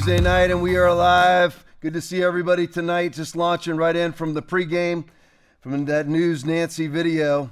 Tuesday night, and we are live. Good to see everybody tonight. Just launching right in from the pregame, from that News Nancy video.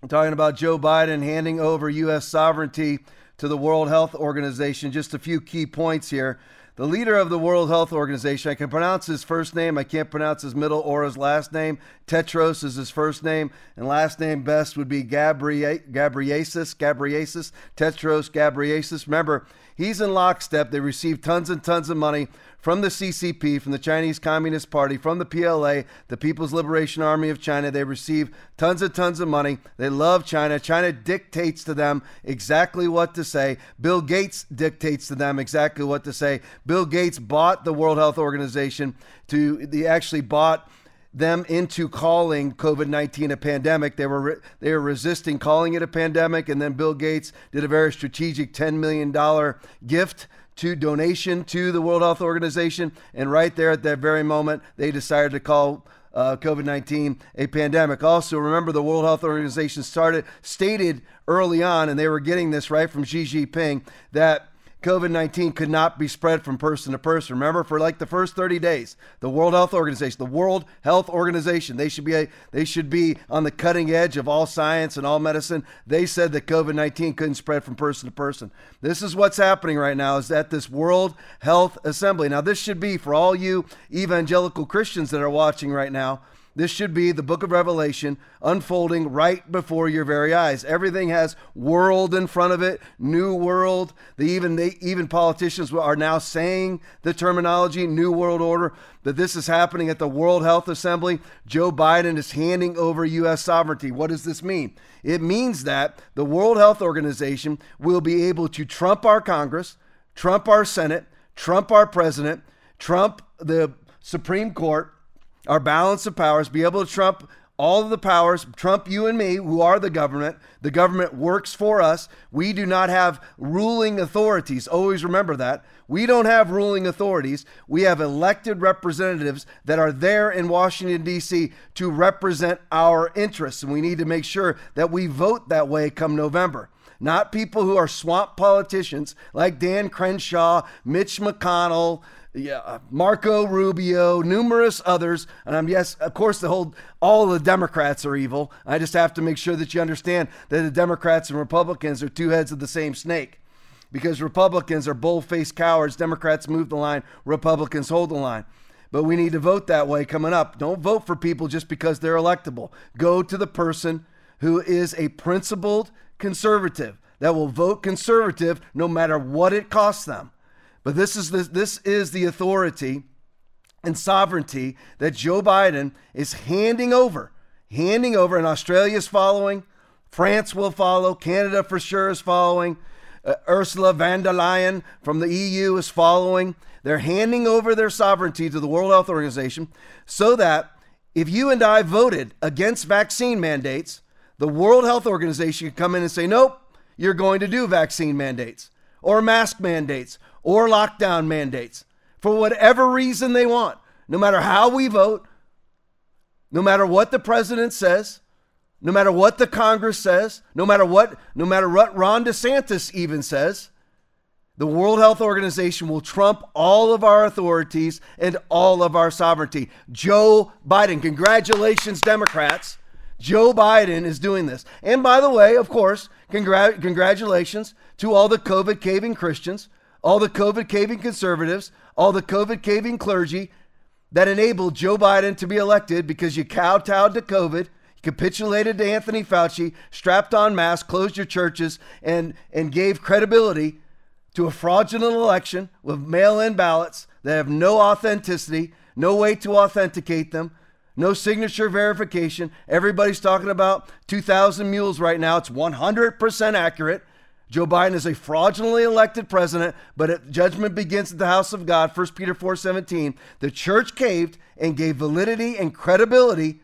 I'm talking about Joe Biden handing over U.S. sovereignty to the World Health Organization. Just a few key points here. The leader of the World Health Organization, I can pronounce his first name, I can't pronounce his middle or his last name. Tetros is his first name, and last name best would be Gabriel Gabriesis, Gabriesis, Tedros Gabriesis. Remember, he's in lockstep. They received tons and tons of money from the CCP, from the Chinese Communist Party, from the PLA, the People's Liberation Army of China. They receive tons and tons of money. They love China. China dictates to them exactly what to say. Bill Gates dictates to them exactly what to say. Bill Gates bought the World Health Organization to, he actually bought them into calling COVID nineteen a pandemic. They were re- they were resisting calling it a pandemic, and then Bill Gates did a very strategic ten million dollar gift to donation to the World Health Organization. And right there at that very moment, they decided to call uh, COVID 19 a pandemic. Also, remember the World Health Organization started, stated early on, and they were getting this right from Xi Jinping, that COVID 19 could not be spread from person to person. Remember, for like the first 30 days, the World Health Organization, the World Health Organization, they should be a, they should be on the cutting edge of all science and all medicine. They said that COVID 19 couldn't spread from person to person. This is what's happening right now is at this World Health Assembly. Now, this should be for all you evangelical Christians that are watching right now. This should be the book of Revelation unfolding right before your very eyes. Everything has world in front of it, new world. They even they even politicians are now saying the terminology new world order that this is happening at the World Health Assembly. Joe Biden is handing over US sovereignty. What does this mean? It means that the World Health Organization will be able to trump our Congress, trump our Senate, trump our president, trump the Supreme Court our balance of powers, be able to trump all of the powers, trump you and me, who are the government. The government works for us. We do not have ruling authorities. Always remember that. We don't have ruling authorities. We have elected representatives that are there in Washington, D.C. to represent our interests. And we need to make sure that we vote that way come November not people who are swamp politicians like Dan Crenshaw, Mitch McConnell, yeah, uh, Marco Rubio, numerous others, and I'm yes, of course, the whole all the Democrats are evil. I just have to make sure that you understand that the Democrats and Republicans are two heads of the same snake, because Republicans are bull-faced cowards. Democrats move the line, Republicans hold the line. But we need to vote that way coming up. Don't vote for people just because they're electable. Go to the person who is a principled conservative that will vote conservative no matter what it costs them. But this is the, this is the authority and sovereignty that Joe Biden is handing over, handing over, and Australia is following. France will follow. Canada for sure is following. Uh, Ursula von der Leyen from the EU is following. They're handing over their sovereignty to the World Health Organization so that if you and I voted against vaccine mandates, the World Health Organization could come in and say, nope, you're going to do vaccine mandates or mask mandates or lockdown mandates for whatever reason they want, no matter how we vote, no matter what the president says, no matter what the Congress says, no matter what, no matter what Ron DeSantis even says, the World Health Organization will trump all of our authorities and all of our sovereignty. Joe Biden, congratulations, Democrats. Joe Biden is doing this. And by the way, of course, congr- congratulations to all the COVID caving Christians all the COVID caving conservatives, all the COVID caving clergy that enabled Joe Biden to be elected because you kowtowed to COVID, you capitulated to Anthony Fauci, strapped on masks, closed your churches, and, and gave credibility to a fraudulent election with mail in ballots that have no authenticity, no way to authenticate them, no signature verification. Everybody's talking about 2,000 mules right now. It's 100% accurate. Joe Biden is a fraudulently elected president, but judgment begins at the house of God. 1 Peter 4:17. The church caved and gave validity and credibility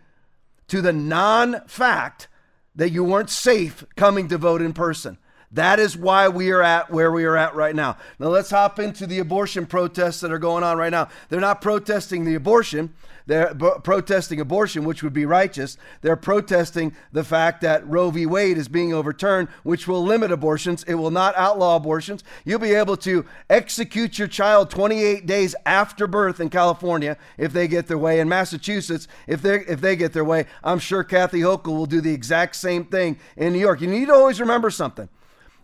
to the non-fact that you weren't safe coming to vote in person. That is why we are at where we are at right now. Now let's hop into the abortion protests that are going on right now. They're not protesting the abortion. They're b- protesting abortion, which would be righteous. They're protesting the fact that Roe v. Wade is being overturned, which will limit abortions. It will not outlaw abortions. You'll be able to execute your child 28 days after birth in California if they get their way. In Massachusetts, if they if they get their way, I'm sure Kathy Hochul will do the exact same thing in New York. You need to always remember something.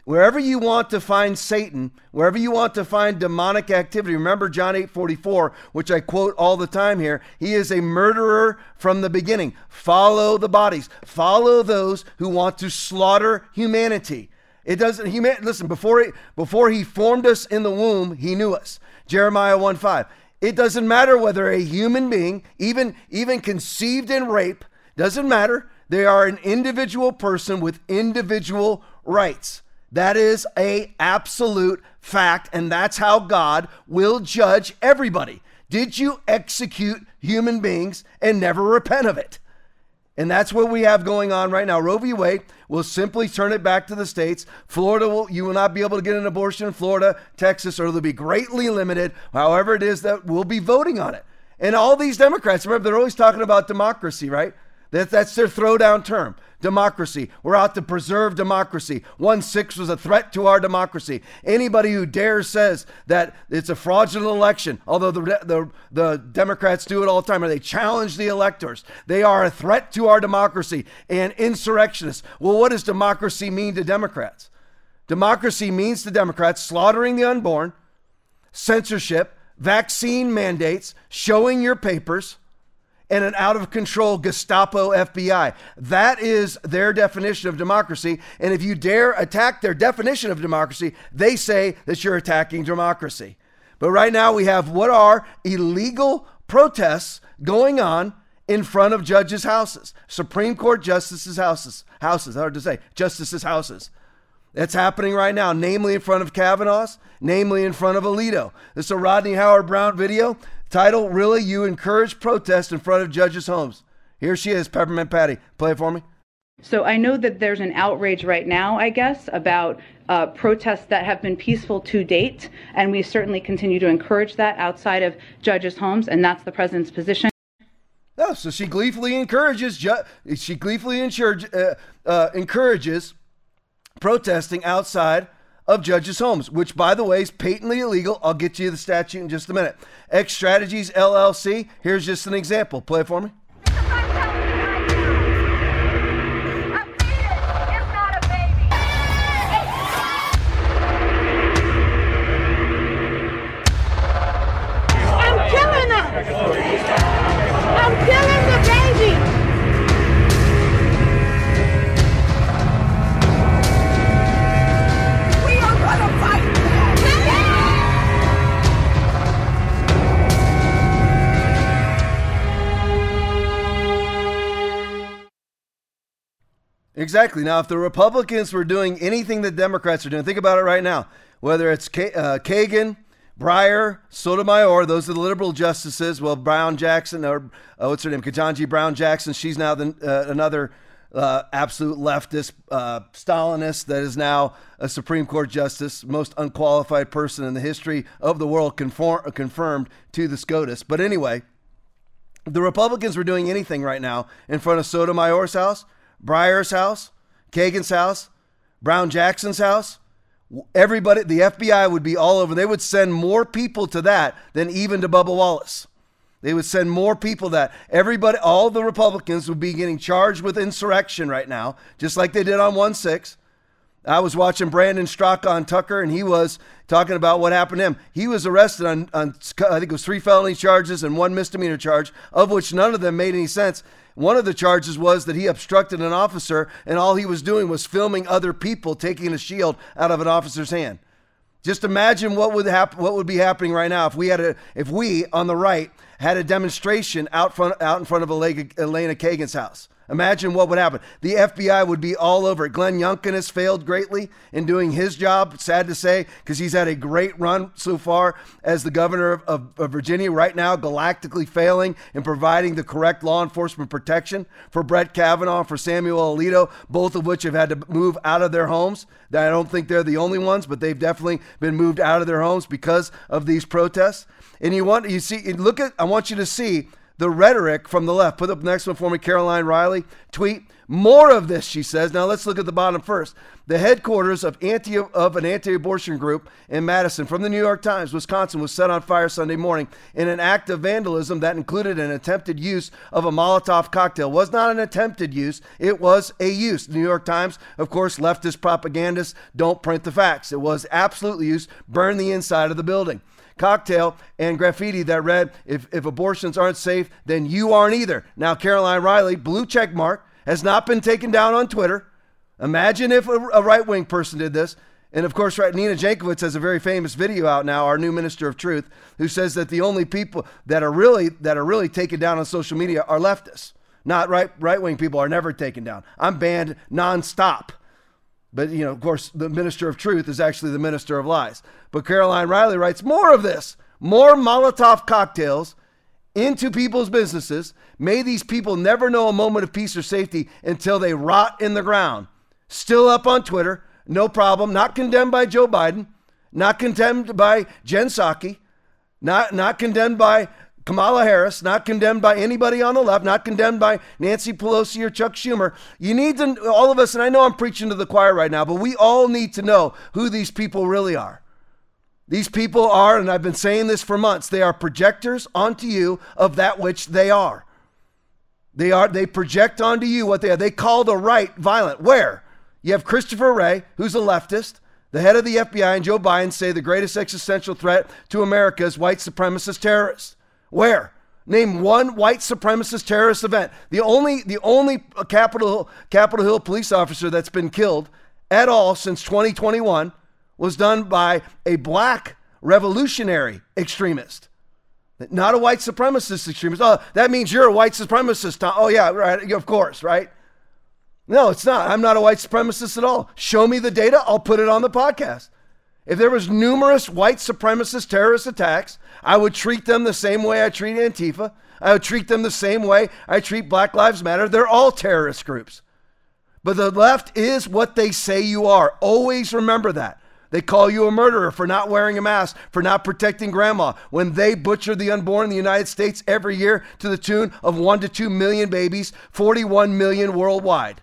Wherever you want to find Satan, wherever you want to find demonic activity, remember John 8 44, which I quote all the time here. He is a murderer from the beginning. Follow the bodies, follow those who want to slaughter humanity. It doesn't, he listen, before he, before he formed us in the womb, he knew us. Jeremiah 1 5. It doesn't matter whether a human being, even, even conceived in rape, doesn't matter. They are an individual person with individual rights. That is a absolute fact and that's how God will judge everybody. Did you execute human beings and never repent of it? And that's what we have going on right now. Roe v. Wade will simply turn it back to the states. Florida will you will not be able to get an abortion in Florida, Texas, or it'll be greatly limited. However, it is that we'll be voting on it. And all these Democrats, remember, they're always talking about democracy, right? That, that's their throwdown term. Democracy. We're out to preserve democracy. 1 6 was a threat to our democracy. Anybody who dares says that it's a fraudulent election, although the, the, the Democrats do it all the time, or they challenge the electors, they are a threat to our democracy and insurrectionists. Well, what does democracy mean to Democrats? Democracy means to Democrats slaughtering the unborn, censorship, vaccine mandates, showing your papers and an out of control Gestapo FBI. That is their definition of democracy. And if you dare attack their definition of democracy, they say that you're attacking democracy. But right now we have what are illegal protests going on in front of judges' houses, Supreme Court justices' houses, houses, hard to say, justices' houses. That's happening right now, namely in front of Kavanaugh's, namely in front of Alito. This is a Rodney Howard Browne video. Title Really You Encourage Protest in Front of Judges' Homes. Here she is, Peppermint Patty. Play it for me. So I know that there's an outrage right now, I guess, about uh, protests that have been peaceful to date, and we certainly continue to encourage that outside of judges' homes, and that's the president's position. Oh, so she gleefully encourages ju- she gleefully uh, uh, encourages protesting outside of judges' homes, which, by the way, is patently illegal. I'll get you the statute in just a minute. X Strategies LLC, here's just an example. Play it for me. Exactly. Now, if the Republicans were doing anything the Democrats are doing, think about it right now. Whether it's K- uh, Kagan, Breyer, Sotomayor, those are the liberal justices. Well, Brown Jackson, or uh, what's her name? Ketanji Brown Jackson. She's now the, uh, another uh, absolute leftist, uh, Stalinist that is now a Supreme Court justice, most unqualified person in the history of the world, conform- confirmed to the SCOTUS. But anyway, the Republicans were doing anything right now in front of Sotomayor's house Breyer's house, Kagan's house, Brown Jackson's house, everybody, the FBI would be all over. They would send more people to that than even to Bubba Wallace. They would send more people that everybody, all the Republicans would be getting charged with insurrection right now, just like they did on 1 6. I was watching Brandon Straka on Tucker, and he was talking about what happened to him. He was arrested on, on, I think it was three felony charges and one misdemeanor charge, of which none of them made any sense. One of the charges was that he obstructed an officer, and all he was doing was filming other people taking a shield out of an officer's hand. Just imagine what would happen, what would be happening right now if we had a, if we on the right had a demonstration out front, out in front of Elena Kagan's house. Imagine what would happen. The FBI would be all over it. Glenn Youngkin has failed greatly in doing his job, sad to say, because he's had a great run so far as the governor of, of, of, Virginia. Right now, galactically failing in providing the correct law enforcement protection for Brett Kavanaugh, for Samuel Alito, both of which have had to move out of their homes. I don't think they're the only ones, but they've definitely been moved out of their homes because of these protests. And you want you see look at I want you to see the rhetoric from the left. Put up the next one for me, Caroline Riley. Tweet more of this, she says. Now let's look at the bottom first. The headquarters of anti of an anti-abortion group in Madison from the New York Times, Wisconsin, was set on fire Sunday morning in an act of vandalism that included an attempted use of a Molotov cocktail. Was not an attempted use; it was a use. The New York Times, of course, leftist propagandists don't print the facts. It was absolutely used. Burn the inside of the building cocktail and graffiti that read, if, if abortions aren't safe, then you aren't either. Now, Caroline Riley, blue check mark, has not been taken down on Twitter. Imagine if a, a right wing person did this. And of course, right, Nina Jankowicz has a very famous video out now, our new minister of truth, who says that the only people that are really that are really taken down on social media are leftists. Not right right wing people are never taken down. I'm banned nonstop. But, you know, of course, the minister of truth is actually the minister of lies. But Caroline Riley writes more of this, more Molotov cocktails into people's businesses. May these people never know a moment of peace or safety until they rot in the ground. Still up on Twitter, no problem. Not condemned by Joe Biden, not condemned by Jen Psaki, not, not condemned by Kamala Harris, not condemned by anybody on the left, not condemned by Nancy Pelosi or Chuck Schumer. You need to, all of us, and I know I'm preaching to the choir right now, but we all need to know who these people really are. These people are, and I've been saying this for months, they are projectors onto you of that which they are. They are they project onto you what they are. They call the right violent. Where? You have Christopher Wray, who's a leftist, the head of the FBI, and Joe Biden say the greatest existential threat to America is white supremacist terrorists. Where? Name one white supremacist terrorist event. The only the only Capitol Capitol Hill police officer that's been killed at all since 2021 was done by a black revolutionary extremist. Not a white supremacist extremist. Oh, that means you're a white supremacist. Tom. Oh yeah, right. Of course, right? No, it's not. I'm not a white supremacist at all. Show me the data. I'll put it on the podcast. If there was numerous white supremacist terrorist attacks, I would treat them the same way I treat Antifa. I would treat them the same way I treat Black Lives Matter. They're all terrorist groups. But the left is what they say you are. Always remember that. They call you a murderer for not wearing a mask, for not protecting grandma, when they butcher the unborn in the United States every year to the tune of 1 to 2 million babies, 41 million worldwide.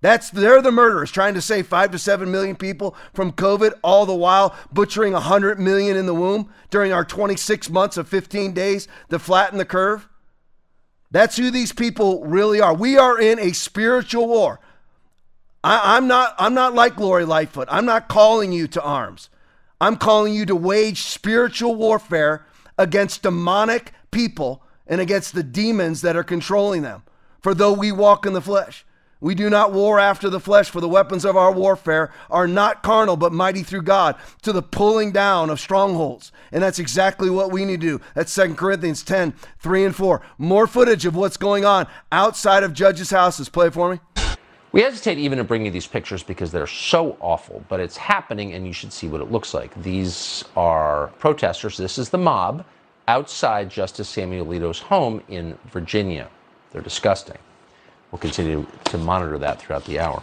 That's they're the murderers trying to save 5 to 7 million people from COVID all the while butchering 100 million in the womb during our 26 months of 15 days to flatten the curve. That's who these people really are. We are in a spiritual war. I, am not I'm not like Lori Lightfoot. I'm not calling you to arms. I'm calling you to wage spiritual warfare against demonic people and against the demons that are controlling them. For though we walk in the flesh, we do not war after the flesh, for the weapons of our warfare are not carnal, but mighty through God to the pulling down of strongholds. And that's exactly what we need to do. That's 2 Corinthians 10, 3 and 4. More footage of what's going on outside of judges' houses. Play it for me. We hesitate even to bring you these pictures because they're so awful, but it's happening and you should see what it looks like. These are protesters. This is the mob outside Justice Samuel Alito's home in Virginia. They're disgusting we'll continue to monitor that throughout the hour.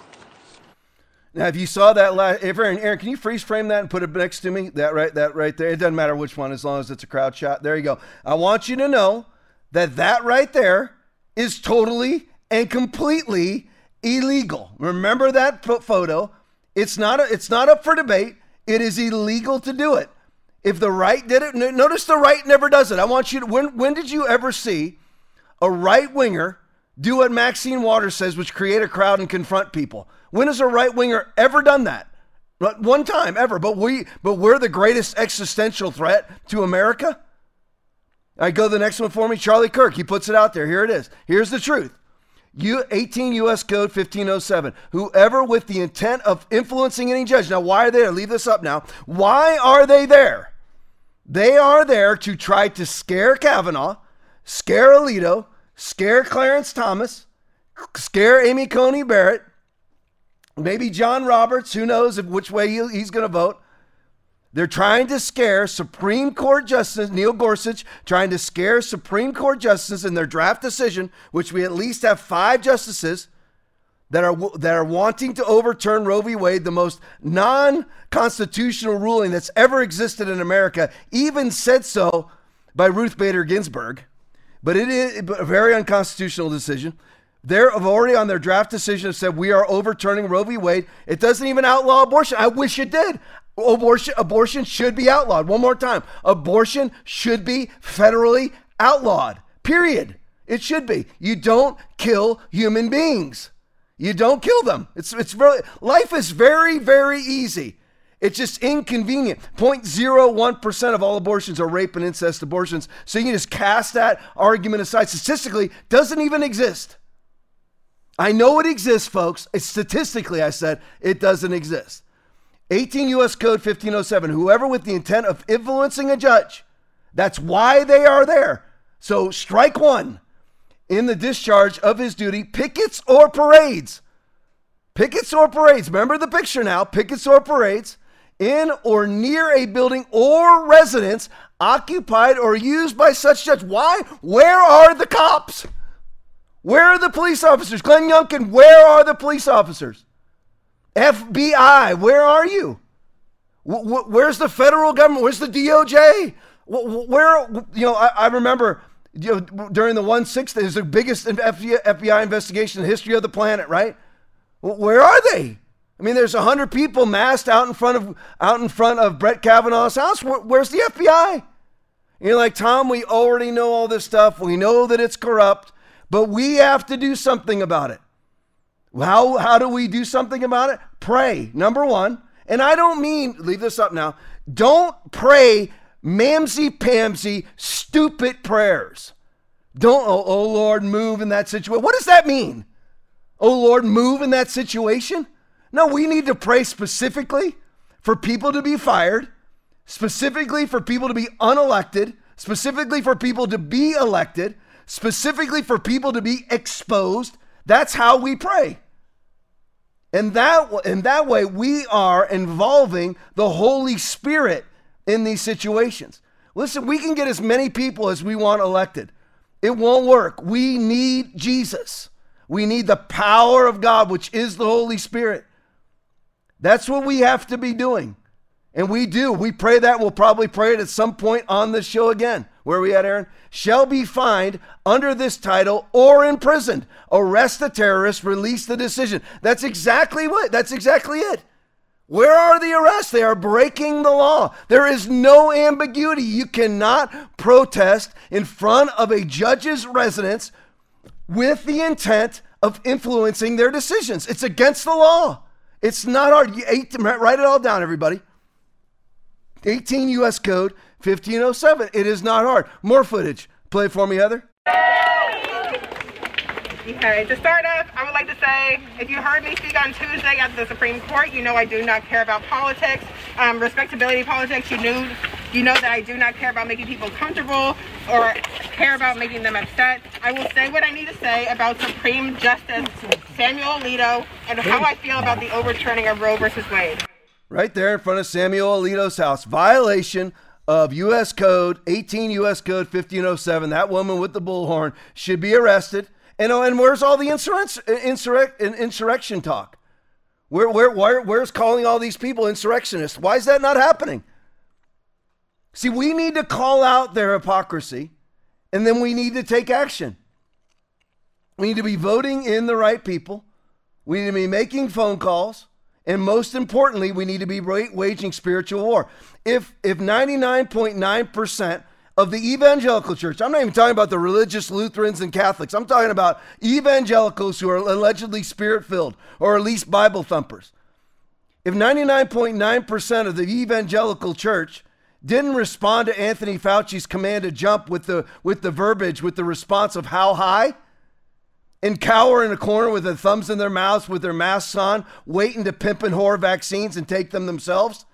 Now, if you saw that last, Aaron, Aaron, can you freeze frame that and put it next to me? That right, that right there. It doesn't matter which one, as long as it's a crowd shot. There you go. I want you to know that that right there is totally and completely illegal. Remember that photo? It's not. A, it's not up for debate. It is illegal to do it. If the right did it, notice the right never does it. I want you to. When when did you ever see a right winger? Do what Maxine Waters says, which create a crowd and confront people. When has a right winger ever done that? Not one time ever. But we but we're the greatest existential threat to America. I go the next one for me. Charlie Kirk, he puts it out there. Here it is. Here's the truth. U, 18 U.S. Code 1507. Whoever with the intent of influencing any judge. Now, why are they there? Leave this up now. Why are they there? They are there to try to scare Kavanaugh, scare Alito, scare Clarence Thomas, scare Amy Coney Barrett, maybe John Roberts, who knows which way he, he's going to vote. They're trying to scare Supreme Court Justice Neil Gorsuch, trying to scare Supreme Court Justice in their draft decision, which we at least have five justices that are that are wanting to overturn Roe v. Wade, the most non-constitutional ruling that's ever existed in America, even said so by Ruth Bader Ginsburg. But it is a very unconstitutional decision. They're already on their draft decision said we are overturning Roe v. Wade. It doesn't even outlaw abortion. I wish it did. Abortion, abortion should be outlawed. One more time. Abortion should be federally outlawed. Period. It should be. You don't kill human beings. You don't kill them. It's it's really life is very very easy. It's just inconvenient. 0.01% of all abortions are rape and incest abortions. So you can just cast that argument aside. Statistically, doesn't even exist. I know it exists, folks. It's statistically, I said, it doesn't exist. 18 U.S. Code 1507. Whoever with the intent of influencing a judge, that's why they are there. So strike one in the discharge of his duty, pickets or parades. Pickets or parades. Remember the picture now. Pickets or parades in or near a building or residence occupied or used by such judge. Why? Where are the cops? Where are the police officers? Glenn Youngkin, where are the police officers? FBI, where are you? Where's the federal government? Where's the DOJ? Where, you know, I, remember you know, during the 1 6, is the biggest FBI investigation in the history of the planet, right? Where are they? I mean, there's hundred people massed out in front of out in front of Brett Kavanaugh's house. Where, where's the FBI? You're like Tom. We already know all this stuff. We know that it's corrupt, but we have to do something about it. How how do we do something about it? Pray. Number one, and I don't mean leave this up now. Don't pray mamsy pamsy stupid prayers. Don't oh, oh Lord move in that situation. What does that mean? Oh Lord, move in that situation? No, we need to pray specifically for people to be fired, specifically for people to be unelected, specifically for people to be elected, specifically for people to be exposed. That's how we pray. And that in that way we are involving the Holy Spirit in these situations. Listen, we can get as many people as we want elected. It won't work. We need Jesus. We need the power of God, which is the Holy Spirit. That's what we have to be doing. And we do. We pray that. We'll probably pray it at some point on the show again. Where are we at, Aaron? Shall be fined under this title or imprisoned. Arrest the terrorist, release the decision. That's exactly what. That's exactly it. Where are the arrests? They are breaking the law. There is no ambiguity. You cannot protest in front of a judge's residence with the intent of influencing their decisions. It's against the law. It's not hard. You eight, write it all down, everybody. 18 U.S. Code 1507. It is not hard. More footage. Play for me, Heather. Okay, to start off, I would like to say, if you heard me speak on Tuesday at the Supreme Court, you know I do not care about politics, um, respectability politics. You knew, you know that I do not care about making people comfortable or care about making them upset. I will say what I need to say about Supreme Justice Samuel Alito and how I feel about the overturning of Roe versus Wade. Right there in front of Samuel Alito's house, violation of U.S. Code 18 U.S. Code 1507. That woman with the bullhorn should be arrested and, oh, and where's all the insurrect, insurrect, insurrection talk? Where, where, where, where's calling all these people insurrectionists? Why is that not happening? See, we need to call out their hypocrisy and then we need to take action. We need to be voting in the right people. We need to be making phone calls. And most importantly, we need to be waging spiritual war. If, if 99.9% of the evangelical church. I'm not even talking about the religious Lutherans and Catholics. I'm talking about evangelicals who are allegedly spirit filled or at least Bible thumpers. If 99.9% of the evangelical church didn't respond to Anthony Fauci's command to jump with the, with the verbiage, with the response of how high, and cower in a corner with their thumbs in their mouths, with their masks on, waiting to pimp and whore vaccines and take them themselves,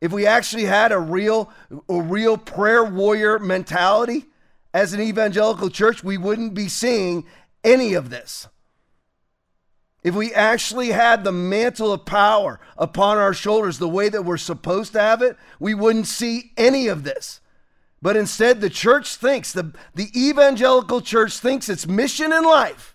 if we actually had a real, a real prayer warrior mentality as an evangelical church, we wouldn't be seeing any of this. If we actually had the mantle of power upon our shoulders the way that we're supposed to have it, we wouldn't see any of this. But instead, the church thinks, the, the evangelical church thinks its mission in life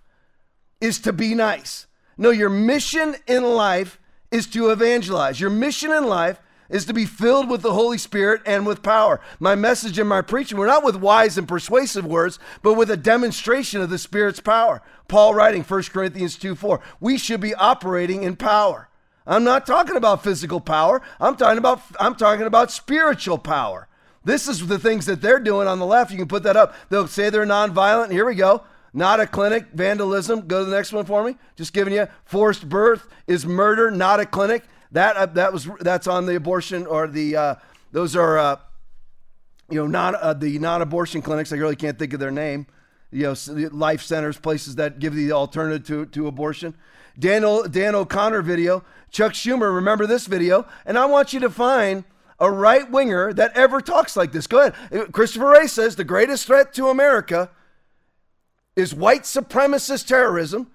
is to be nice. No, your mission in life is to evangelize. Your mission in life is to be filled with the Holy Spirit and with power. My message and my preaching were not with wise and persuasive words, but with a demonstration of the Spirit's power. Paul writing 1 Corinthians 2 4. We should be operating in power. I'm not talking about physical power. I'm talking about I'm talking about spiritual power. This is the things that they're doing on the left. You can put that up. They'll say they're nonviolent. Here we go. Not a clinic, vandalism. Go to the next one for me. Just giving you forced birth is murder, not a clinic. That uh, that was that's on the abortion or the uh, those are uh, you know not uh, the non-abortion clinics. I really can't think of their name. You know, life centers, places that give the alternative to, to abortion. Daniel Dan O'Connor video. Chuck Schumer, remember this video? And I want you to find a right winger that ever talks like this. Go ahead. Christopher Wray says the greatest threat to America is white supremacist terrorism.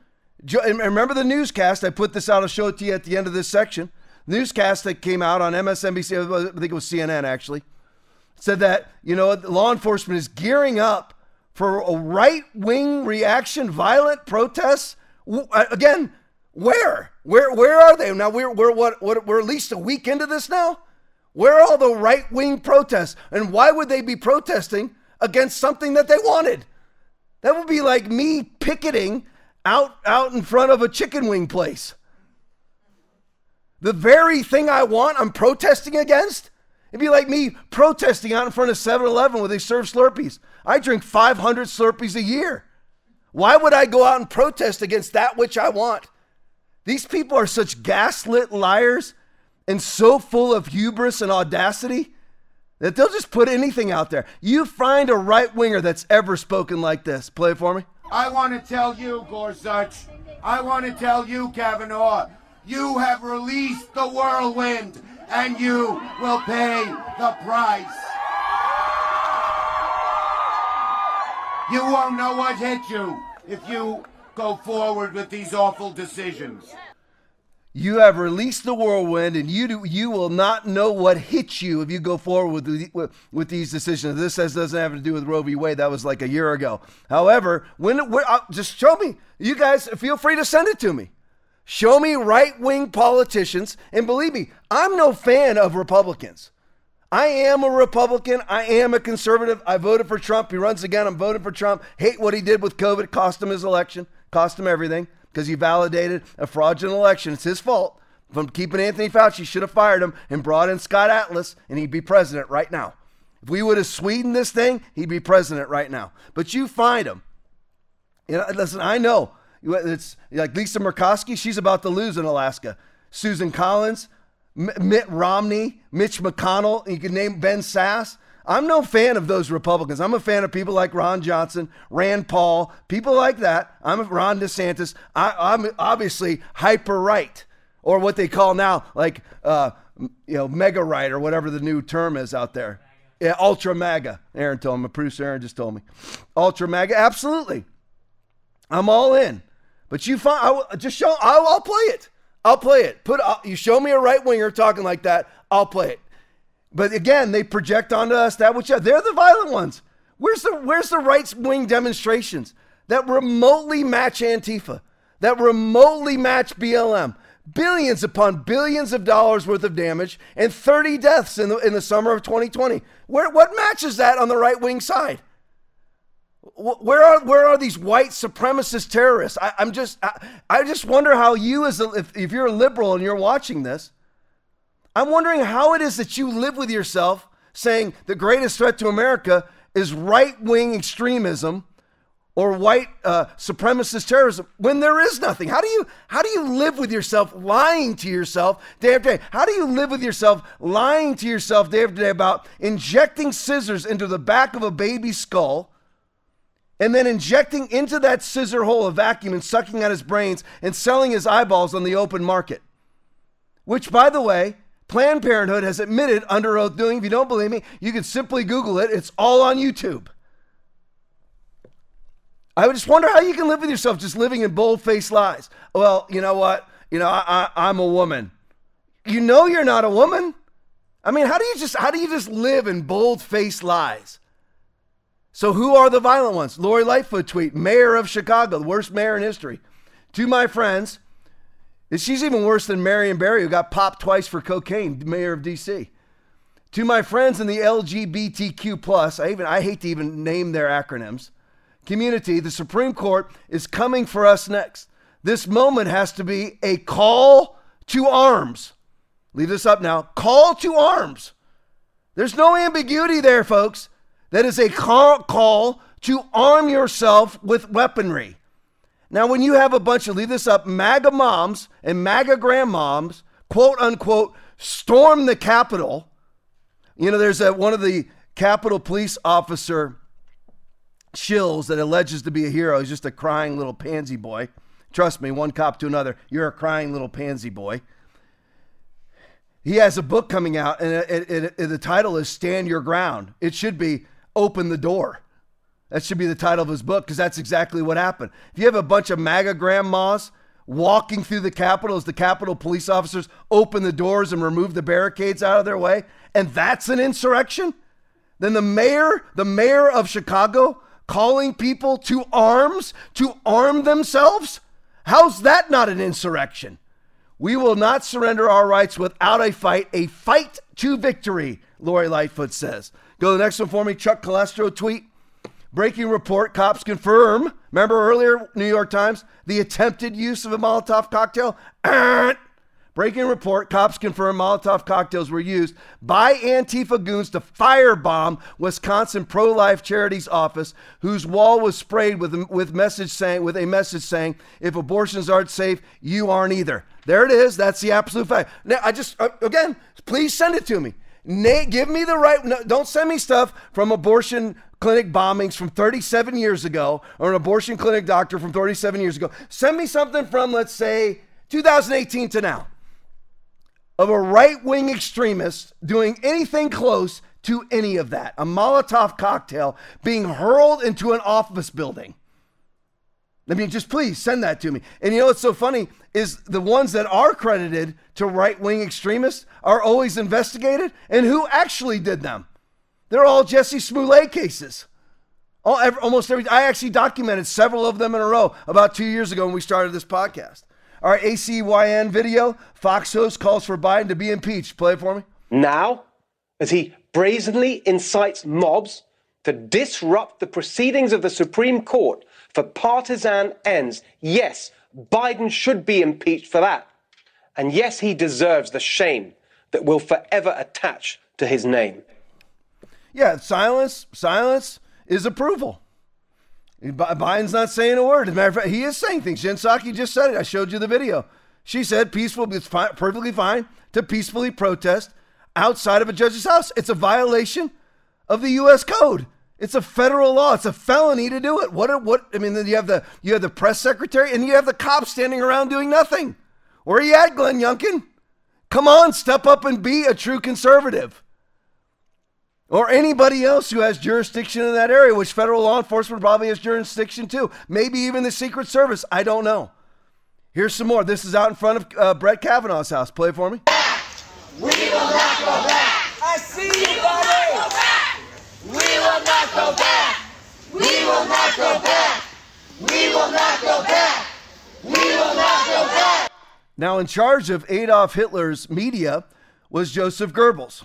And remember the newscast? I put this out. I'll show it to you at the end of this section newscast that came out on MSNBC, I think it was CNN actually, said that, you know, law enforcement is gearing up for a right wing reaction, violent protests. Uh, again, where? Where where are they? Now we're we're what, what we're at least a week into this now? Where are all the right wing protests? And why would they be protesting against something that they wanted? That would be like me picketing out out in front of a chicken wing place. The very thing I want, I'm protesting against. It'd be like me protesting out in front of 7 Eleven where they serve Slurpees. I drink 500 Slurpees a year. Why would I go out and protest against that which I want? These people are such gaslit liars and so full of hubris and audacity that they'll just put anything out there. You find a right winger that's ever spoken like this. Play it for me. I want to tell you, Gorsuch. I want to tell you, Kavanaugh. You have released the whirlwind, and you will pay the price. You won't know what hit you if you go forward with these awful decisions. You have released the whirlwind, and you do, you will not know what hits you if you go forward with, with, with these decisions. This says doesn't have to do with Roe v. Wade. That was like a year ago. However, when, when uh, just show me. You guys feel free to send it to me. Show me right wing politicians. And believe me, I'm no fan of Republicans. I am a Republican. I am a conservative. I voted for Trump. He runs again. I'm voting for Trump. Hate what he did with COVID. Cost him his election. Cost him everything because he validated a fraudulent election. It's his fault. From keeping Anthony Fauci, should have fired him and brought in Scott Atlas, and he'd be president right now. If we would have sweetened this thing, he'd be president right now. But you find him. You know, listen, I know it's like Lisa Murkowski, she's about to lose in Alaska. Susan Collins, M- Mitt Romney, Mitch McConnell, you can name Ben Sasse. I'm no fan of those Republicans. I'm a fan of people like Ron Johnson, Rand Paul, people like that. I'm Ron DeSantis. I, am obviously hyper right, or what they call now, like uh, you know, mega right, or whatever the new term is out there. Yeah, ultra MAGA. Aaron told me. Producer Aaron just told me. Ultra MAGA, absolutely. I'm all in. But you find, I will, just show, I'll, I'll, play it. I'll play it. Put, I'll, you show me a right winger talking like that, I'll play it. But again, they project onto us that which they're the violent ones. Where's the where's the right wing demonstrations that remotely match Antifa, that remotely match BLM? Billions upon billions of dollars worth of damage and 30 deaths in the, in the summer of 2020. Where, what matches that on the right wing side? Where are where are these white supremacist terrorists? I, am just I, I, just wonder how you as a, if, if you're a liberal and you're watching this, I'm wondering how it is that you live with yourself saying the greatest threat to America is right wing extremism or white uh, supremacist terrorism when there is nothing. How do you how do you live with yourself lying to yourself day after day? How do you live with yourself lying to yourself day after day about injecting scissors into the back of a baby's skull? And then injecting into that scissor hole a vacuum and sucking out his brains and selling his eyeballs on the open market. Which, by the way, Planned Parenthood has admitted under oath doing. If you don't believe me, you can simply Google it. It's all on YouTube. I just wonder how you can live with yourself just living in bold faced lies. Well, you know what? You know, I, I, I'm a woman. You know you're not a woman. I mean, how do you just how do you just live in bold faced lies? So who are the violent ones? Lori Lightfoot tweet, mayor of Chicago, the worst mayor in history. To my friends, she's even worse than Marion Barry, who got popped twice for cocaine, mayor of DC. To my friends in the LGBTQ plus, I even I hate to even name their acronyms. Community, the Supreme Court is coming for us next. This moment has to be a call to arms. Leave this up now. Call to arms. There's no ambiguity there, folks. That is a call to arm yourself with weaponry. Now, when you have a bunch of, leave this up, MAGA moms and MAGA grandmoms, quote unquote, storm the Capitol. You know, there's a, one of the Capitol police officer shills that alleges to be a hero. He's just a crying little pansy boy. Trust me, one cop to another, you're a crying little pansy boy. He has a book coming out, and it, it, it, the title is Stand Your Ground. It should be Open the Door. That should be the title of his book because that's exactly what happened. If you have a bunch of MAGA grandmas walking through the Capitol as the Capitol police officers open the doors and remove the barricades out of their way, and that's an insurrection, then the mayor, the mayor of Chicago, calling people to arms, to arm themselves, how's that not an insurrection? We will not surrender our rights without a fight, a fight to victory, Lori Lightfoot says. Go to the next one for me. Chuck Callesto tweet. Breaking report cops confirm. Remember earlier, New York Times, the attempted use of a Molotov cocktail? Breaking report cops confirm Molotov cocktails were used by Antifa goons to firebomb Wisconsin pro life charity's office, whose wall was sprayed with, with, message saying, with a message saying, if abortions aren't safe, you aren't either. There it is. That's the absolute fact. Now, I just, uh, again, please send it to me. Nate, give me the right. No, don't send me stuff from abortion clinic bombings from 37 years ago or an abortion clinic doctor from 37 years ago. Send me something from, let's say, 2018 to now of a right wing extremist doing anything close to any of that. A Molotov cocktail being hurled into an office building. I mean, just please send that to me. And you know what's so funny is the ones that are credited to right wing extremists are always investigated, and who actually did them? They're all Jussie Smollett cases. All, every, almost every. I actually documented several of them in a row about two years ago when we started this podcast. Right, ACYN video. Fox host calls for Biden to be impeached. Play it for me. Now, as he brazenly incites mobs to disrupt the proceedings of the Supreme Court for partisan ends. Yes, Biden should be impeached for that. And yes, he deserves the shame that will forever attach to his name. Yeah, silence, silence is approval. Biden's not saying a word. As a matter of fact, he is saying things. Jen Psaki just said it. I showed you the video. She said peaceful, it's fine, perfectly fine to peacefully protest outside of a judge's house. It's a violation of the U.S. Code. It's a federal law. It's a felony to do it. What? What? I mean, you have the you have the press secretary and you have the cops standing around doing nothing. Where are you at, Glenn Youngkin? Come on, step up and be a true conservative. Or anybody else who has jurisdiction in that area, which federal law enforcement probably has jurisdiction too. Maybe even the Secret Service. I don't know. Here's some more. This is out in front of uh, Brett Kavanaugh's house. Play it for me. We will not go back. I see you, buddy. We will not go back. We will not go back. We will not go back. We will not go back. Now, in charge of Adolf Hitler's media was Joseph Goebbels.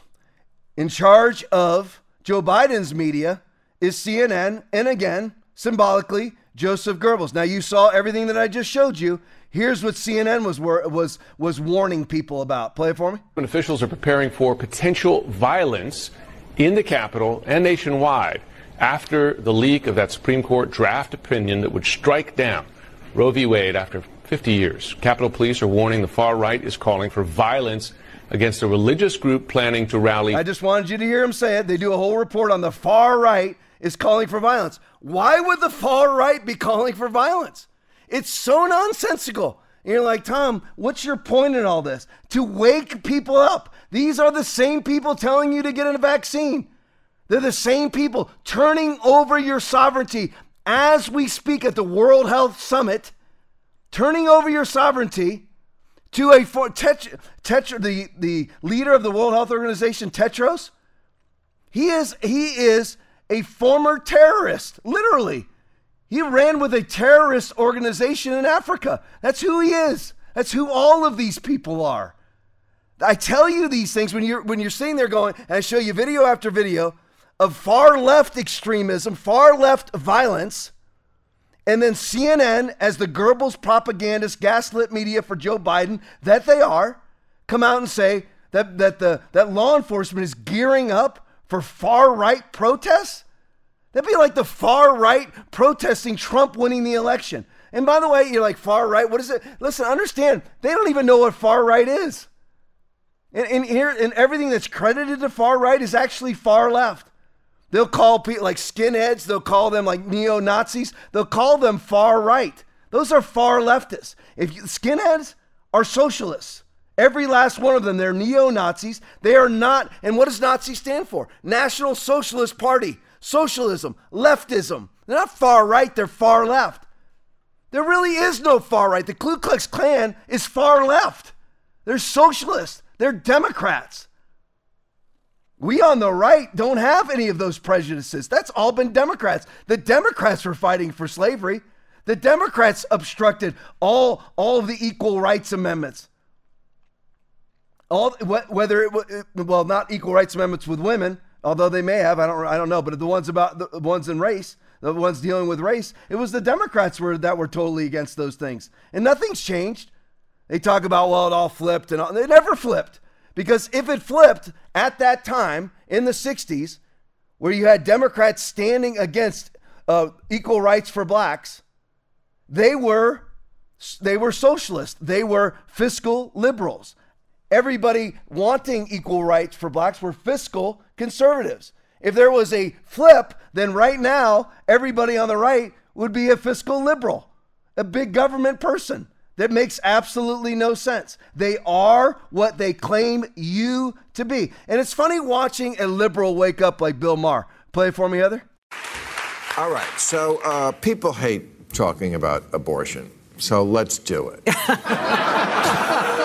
In charge of Joe Biden's media is CNN, and again, symbolically, Joseph Goebbels. Now, you saw everything that I just showed you. Here's what CNN was was was warning people about. Play it for me. When officials are preparing for potential violence in the Capitol and nationwide after the leak of that Supreme Court draft opinion that would strike down Roe v. Wade after 50 years. Capitol Police are warning the far right is calling for violence against a religious group planning to rally. I just wanted you to hear him say it. They do a whole report on the far right is calling for violence. Why would the far right be calling for violence? It's so nonsensical. And you're like, Tom, what's your point in all this? To wake people up. These are the same people telling you to get a vaccine. They're the same people turning over your sovereignty as we speak at the World Health Summit, turning over your sovereignty to a for the the leader of the World Health Organization, Tetros. He is he is a former terrorist, literally. He ran with a terrorist organization in Africa. That's who he is. That's who all of these people are. I tell you these things when you're when you're sitting there going, and I show you video after video of far left extremism, far left violence, and then CNN, as the Goebbels propagandist gaslit media for Joe Biden, that they are, come out and say that that the that law enforcement is gearing up for far right protests. That'd be like the far right protesting Trump winning the election. And by the way, you're like, far right? What is it? Listen, understand, they don't even know what far right is. And, and here, and everything that's credited to far right is actually far left. They'll call people like skinheads, they'll call them like neo Nazis, they'll call them far right. Those are far leftists. If you, skinheads are socialists, every last one of them, they're neo Nazis. They are not. And what does Nazi stand for? National Socialist Party, socialism, leftism. They're not far right, they're far left. There really is no far right. The Ku Klux Klan is far left. They're socialists, they're Democrats. We on the right don't have any of those prejudices. That's all been Democrats. The Democrats were fighting for slavery. The Democrats obstructed all, all of the equal rights amendments. All whether it well not equal rights amendments with women, although they may have, I don't I don't know, but the ones about the ones in race, the ones dealing with race, it was the Democrats were that were totally against those things, and nothing's changed. They talk about well, it all flipped, and all, it never flipped because if it flipped at that time in the '60s, where you had Democrats standing against uh, equal rights for blacks, they were they were socialists. They were fiscal liberals. Everybody wanting equal rights for blacks were fiscal conservatives. If there was a flip, then right now, everybody on the right would be a fiscal liberal, a big government person. That makes absolutely no sense. They are what they claim you to be. And it's funny watching a liberal wake up like Bill Maher. Play it for me, Heather. All right. So uh, people hate talking about abortion. So let's do it.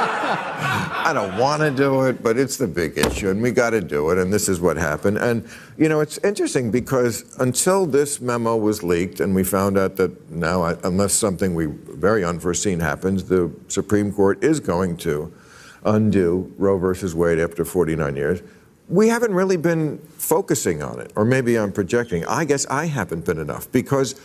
I don't want to do it, but it's the big issue, and we got to do it, and this is what happened. And, you know, it's interesting because until this memo was leaked and we found out that now, uh, unless something we very unforeseen happens, the Supreme Court is going to undo Roe versus Wade after 49 years, we haven't really been focusing on it, or maybe I'm projecting. I guess I haven't been enough because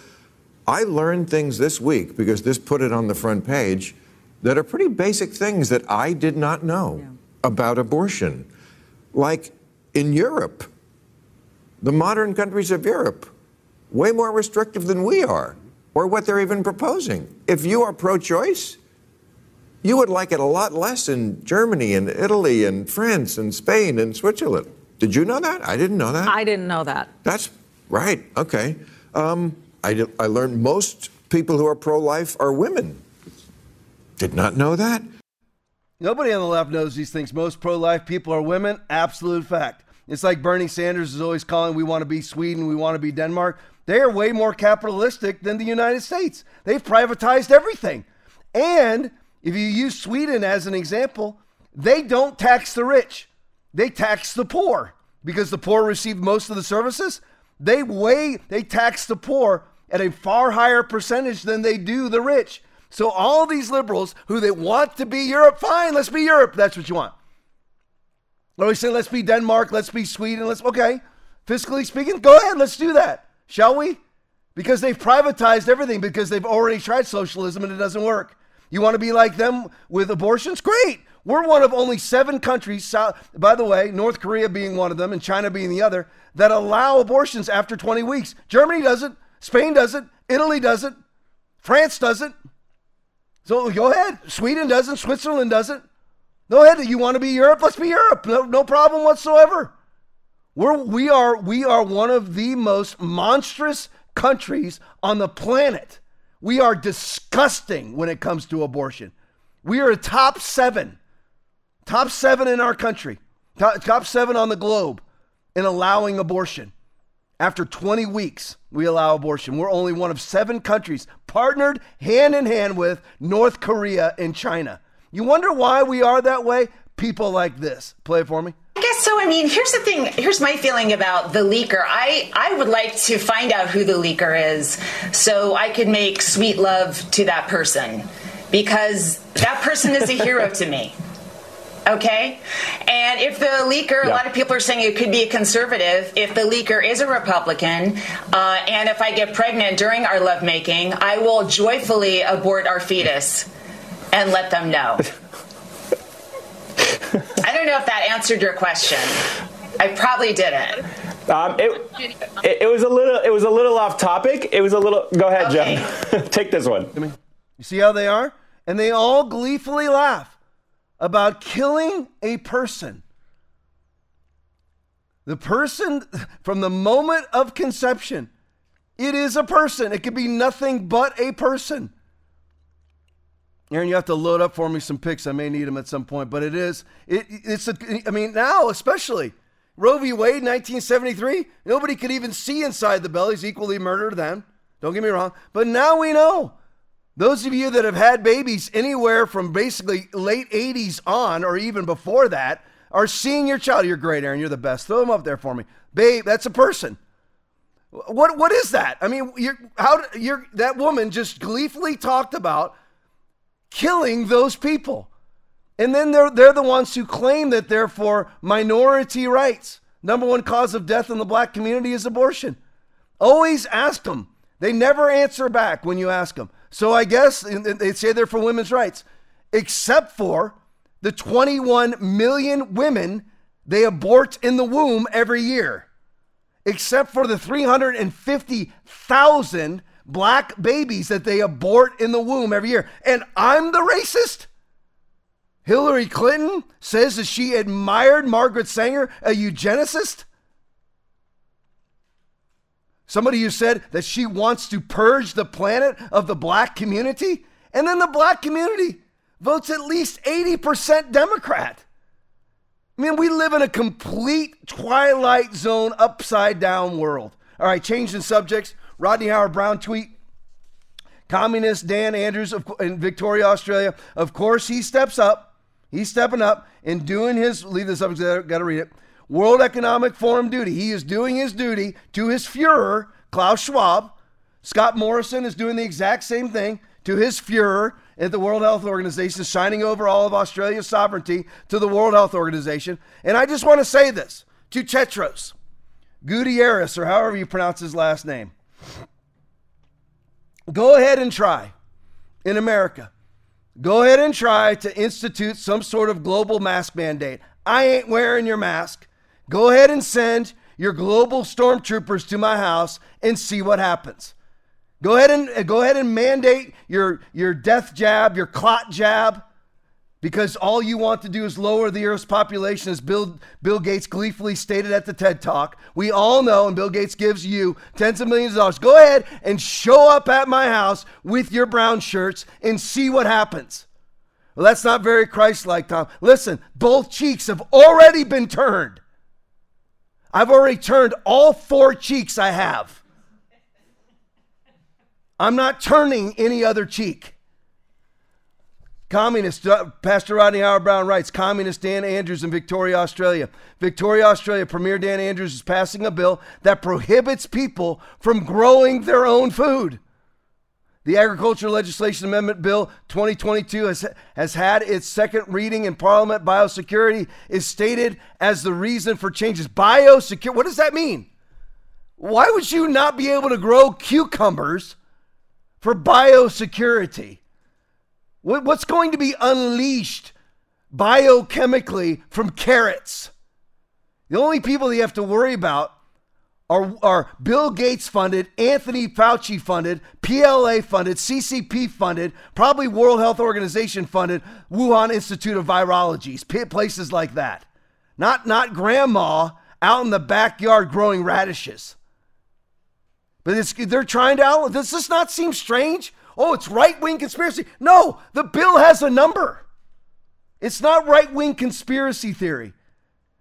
I learned things this week because this put it on the front page that are pretty basic things that I did not know yeah. about abortion. Like in Europe, the modern countries of Europe, way more restrictive than we are, or what they're even proposing. If you are pro choice, you would like it a lot less in Germany and Italy and France and Spain and Switzerland. Did you know that? I didn't know that. I didn't know that. That's right. Okay. Um, I, I learned most people who are pro life are women. Did not know that. Nobody on the left knows these things. Most pro life people are women. Absolute fact. It's like Bernie Sanders is always calling, we want to be Sweden, we want to be Denmark. They are way more capitalistic than the United States. They've privatized everything. And if you use Sweden as an example, they don't tax the rich, they tax the poor because the poor receive most of the services. They weigh, they tax the poor at a far higher percentage than they do the rich. So all these liberals who they want to be Europe, fine, let's be Europe. That's what you want. Or we say, let's be Denmark, let's be Sweden, let's okay. Fiscally speaking, go ahead, let's do that. Shall we? Because they've privatized everything because they've already tried socialism and it doesn't work. You want to be like them with abortions? Great. We're one of only seven countries, South, by the way, North Korea being one of them and China being the other, that allow abortions after 20 weeks. Germany doesn't. Spain doesn't. Italy doesn't. France doesn't. So go ahead. Sweden doesn't. Switzerland doesn't. Go ahead. You want to be Europe? Let's be Europe. No, no problem whatsoever. We're, we, are, we are one of the most monstrous countries on the planet. We are disgusting when it comes to abortion. We are a top seven, top seven in our country, top, top seven on the globe in allowing abortion. After 20 weeks, we allow abortion. We're only one of seven countries partnered hand in hand with North Korea and China. You wonder why we are that way? People like this. Play it for me. I guess so. I mean, here's the thing. Here's my feeling about the leaker. I, I would like to find out who the leaker is so I could make sweet love to that person because that person is a hero to me. Okay? And if the leaker, yeah. a lot of people are saying it could be a conservative. If the leaker is a Republican, uh, and if I get pregnant during our lovemaking, I will joyfully abort our fetus and let them know. I don't know if that answered your question. I probably didn't. Um, it, it, it, was a little it was a little off topic. It was a little. Go ahead, okay. Joe. Take this one. You see how they are, and they all gleefully laugh about killing a person. The person from the moment of conception, it is a person. It could be nothing but a person. Aaron, you have to load up for me some pics. I may need them at some point, but it is. It, it's. A, I mean, now especially Roe v. Wade, 1973. Nobody could even see inside the bellies. Equally murdered then. Don't get me wrong, but now we know. Those of you that have had babies anywhere from basically late 80s on, or even before that, are seeing your child. You're great, Aaron. You're the best. Throw them up there for me, babe. That's a person. What what is that? I mean, you're how you're that woman just gleefully talked about killing those people. And then they're, they're the ones who claim that they're for minority rights. Number one cause of death in the black community is abortion. Always ask them. They never answer back when you ask them. So I guess they say they're for women's rights, except for the 21 million women they abort in the womb every year, except for the 350,000 black babies that they abort in the womb every year. And I'm the racist? Hillary Clinton says that she admired Margaret Sanger, a eugenicist? Somebody who said that she wants to purge the planet of the black community? And then the black community votes at least 80% Democrat. I mean, we live in a complete twilight zone, upside down world. All right, changing subjects. Rodney Howard Browne tweet. Communist Dan Andrews of, in Victoria, Australia. Of course, he steps up. He's stepping up and doing his, leave this up, got to read it. World Economic Forum duty. He is doing his duty to his Fuhrer, Klaus Schwab. Scott Morrison is doing the exact same thing to his Fuhrer at the World Health Organization, signing over all of Australia's sovereignty to the World Health Organization. And I just want to say this to Tedros Gutierrez, or however you pronounce his last name. Go ahead and try in America. Go ahead and try to institute some sort of global mask mandate. I ain't wearing your mask. Go ahead and send your global stormtroopers to my house and see what happens. Go ahead and go ahead and mandate your your death jab, your clot jab because all you want to do is lower the Earth's population, as Bill, Bill Gates gleefully stated at the TED Talk. We all know, and Bill Gates gives you tens of millions of dollars. Go ahead and show up at my house with your brown shirts and see what happens. Well, that's not very Christ like, Tom. Listen, both cheeks have already been turned. I've already turned all four cheeks I have. I'm not turning any other cheek. Communist, uh, Pastor Rodney Howard Browne writes, Communist Dan Andrews in Victoria, Australia. Victoria, Australia, Premier Dan Andrews is passing a bill that prohibits people from growing their own food. The Agricultural Legislation Amendment Bill 2022 has, has had its second reading in Parliament. Biosecurity is stated as the reason for changes. Biosecurity, what does that mean? Why would you not be able to grow cucumbers for biosecurity? What's going to be unleashed biochemically from carrots? The only people you have to worry about are, are Bill Gates funded, Anthony Fauci funded, PLA funded, CCP funded, probably World Health Organization funded, Wuhan Institute of Virologies, places like that. Not, not grandma out in the backyard growing radishes. But they're trying to, does this not seem strange? oh, it's right wing conspiracy. No, the bill has a number. It's not right wing conspiracy theory.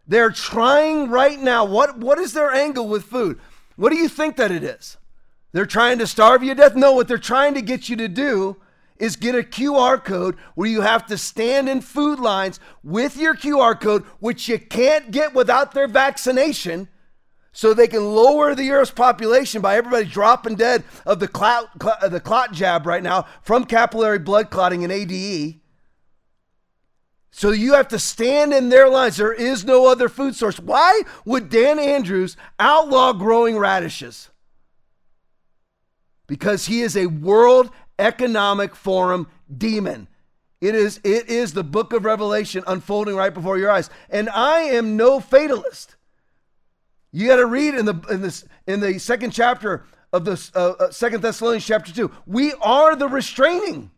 They're trying right now. What, what is their angle with food? What do you think that it is? They're trying to starve you to death? No, what they're trying to get you to do is get a QR code where you have to stand in food lines with your QR code, which you can't get without their vaccination, so they can lower the Earth's population by everybody dropping dead of the clot, the clot jab right now from capillary blood clotting and ADE. So you have to stand in their lines. There is no other food source. Why would Dan Andrews outlaw growing radishes? Because he is a World Economic Forum demon. It is it is the book of Revelation unfolding right before your eyes. And I am no fatalist. You got to read in the in this in the second chapter of the uh, uh, Second Thessalonians chapter two. We are the restraining.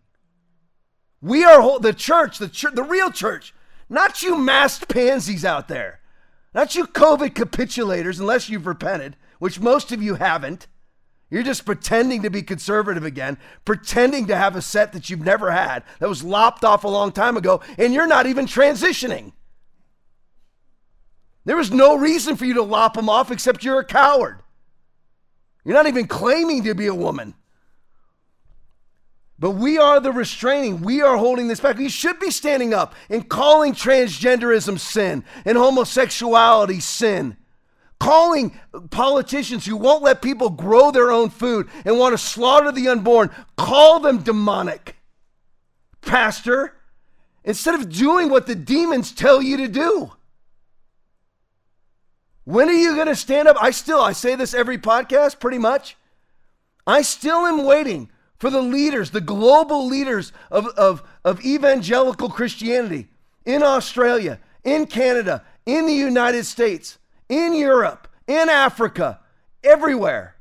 We are the church, the the real church, not you masked pansies out there, not you COVID capitulators, unless you've repented, which most of you haven't. You're just pretending to be conservative again, pretending to have a set that you've never had that was lopped off a long time ago, and you're not even transitioning. There was no reason for you to lop them off except you're a coward. You're not even claiming to be a woman. But we are the restraining. We are holding this back. We should be standing up and calling transgenderism sin and homosexuality sin calling politicians who won't let people grow their own food and want to slaughter the unborn, call them demonic. Pastor, instead of doing what the demons tell you to do. When are you going to stand up? I still, I say this every podcast pretty much. I still am waiting for the leaders, the global leaders of, of, of evangelical Christianity in Australia, in Canada, in the United States in Europe, in Africa, everywhere.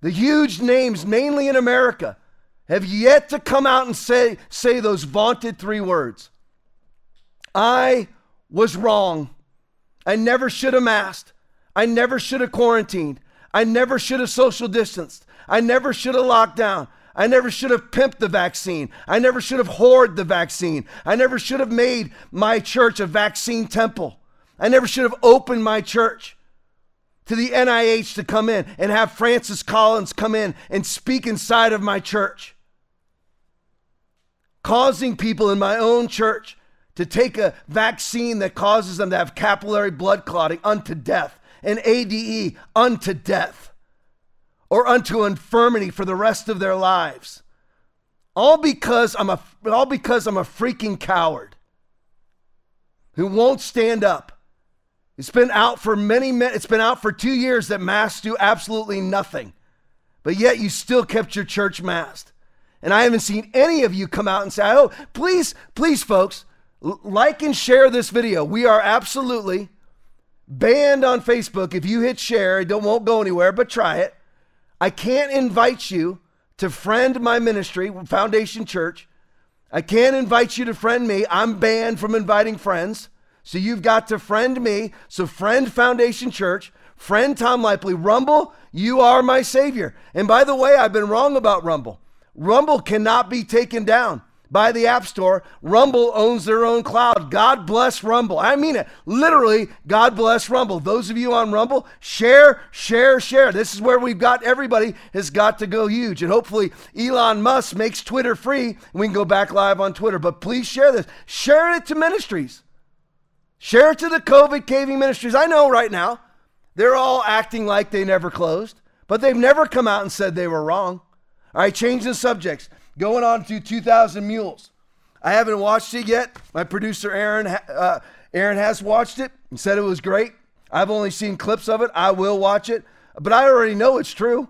The huge names, mainly in America, have yet to come out and say, say those vaunted three words I was wrong. I never should have masked. I never should have quarantined. I never should have social distanced. I never should have locked down. I never should have pimped the vaccine. I never should have hoarded the vaccine. I never should have made my church a vaccine temple. I never should have opened my church to the NIH to come in and have Francis Collins come in and speak inside of my church, causing people in my own church to take a vaccine that causes them to have capillary blood clotting unto death, and ADE unto death, or unto infirmity for the rest of their lives. All because I'm a all because I'm a freaking coward who won't stand up it's been out for many. It's been out for two years that masks do absolutely nothing. But yet you still kept your church masked. And I haven't seen any of you come out and say, oh, please, please, folks, like and share this video. We are absolutely banned on Facebook. If you hit share, it don't, won't go anywhere, but try it. I can't invite you to friend my ministry, Foundation Church. I can't invite you to friend me. I'm banned from inviting friends. So you've got to friend me. So friend Foundation Church, friend Tom Lipley. Rumble, you are my savior. And by the way, I've been wrong about Rumble. Rumble cannot be taken down by the App Store. Rumble owns their own cloud. God bless Rumble. I mean it. Literally, God bless Rumble. Those of you on Rumble, share, share, share. This is where we've got everybody has got to go huge. And hopefully, Elon Musk makes Twitter free and we can go back live on Twitter. But please share this. Share it to ministries. Share it to the COVID caving ministries. I know right now they're all acting like they never closed, but they've never come out and said they were wrong. All right, changing subjects. Going on to 2,000 Mules. I haven't watched it yet. My producer Aaron, uh, Aaron has watched it and said it was great. I've only seen clips of it. I will watch it, but I already know it's true.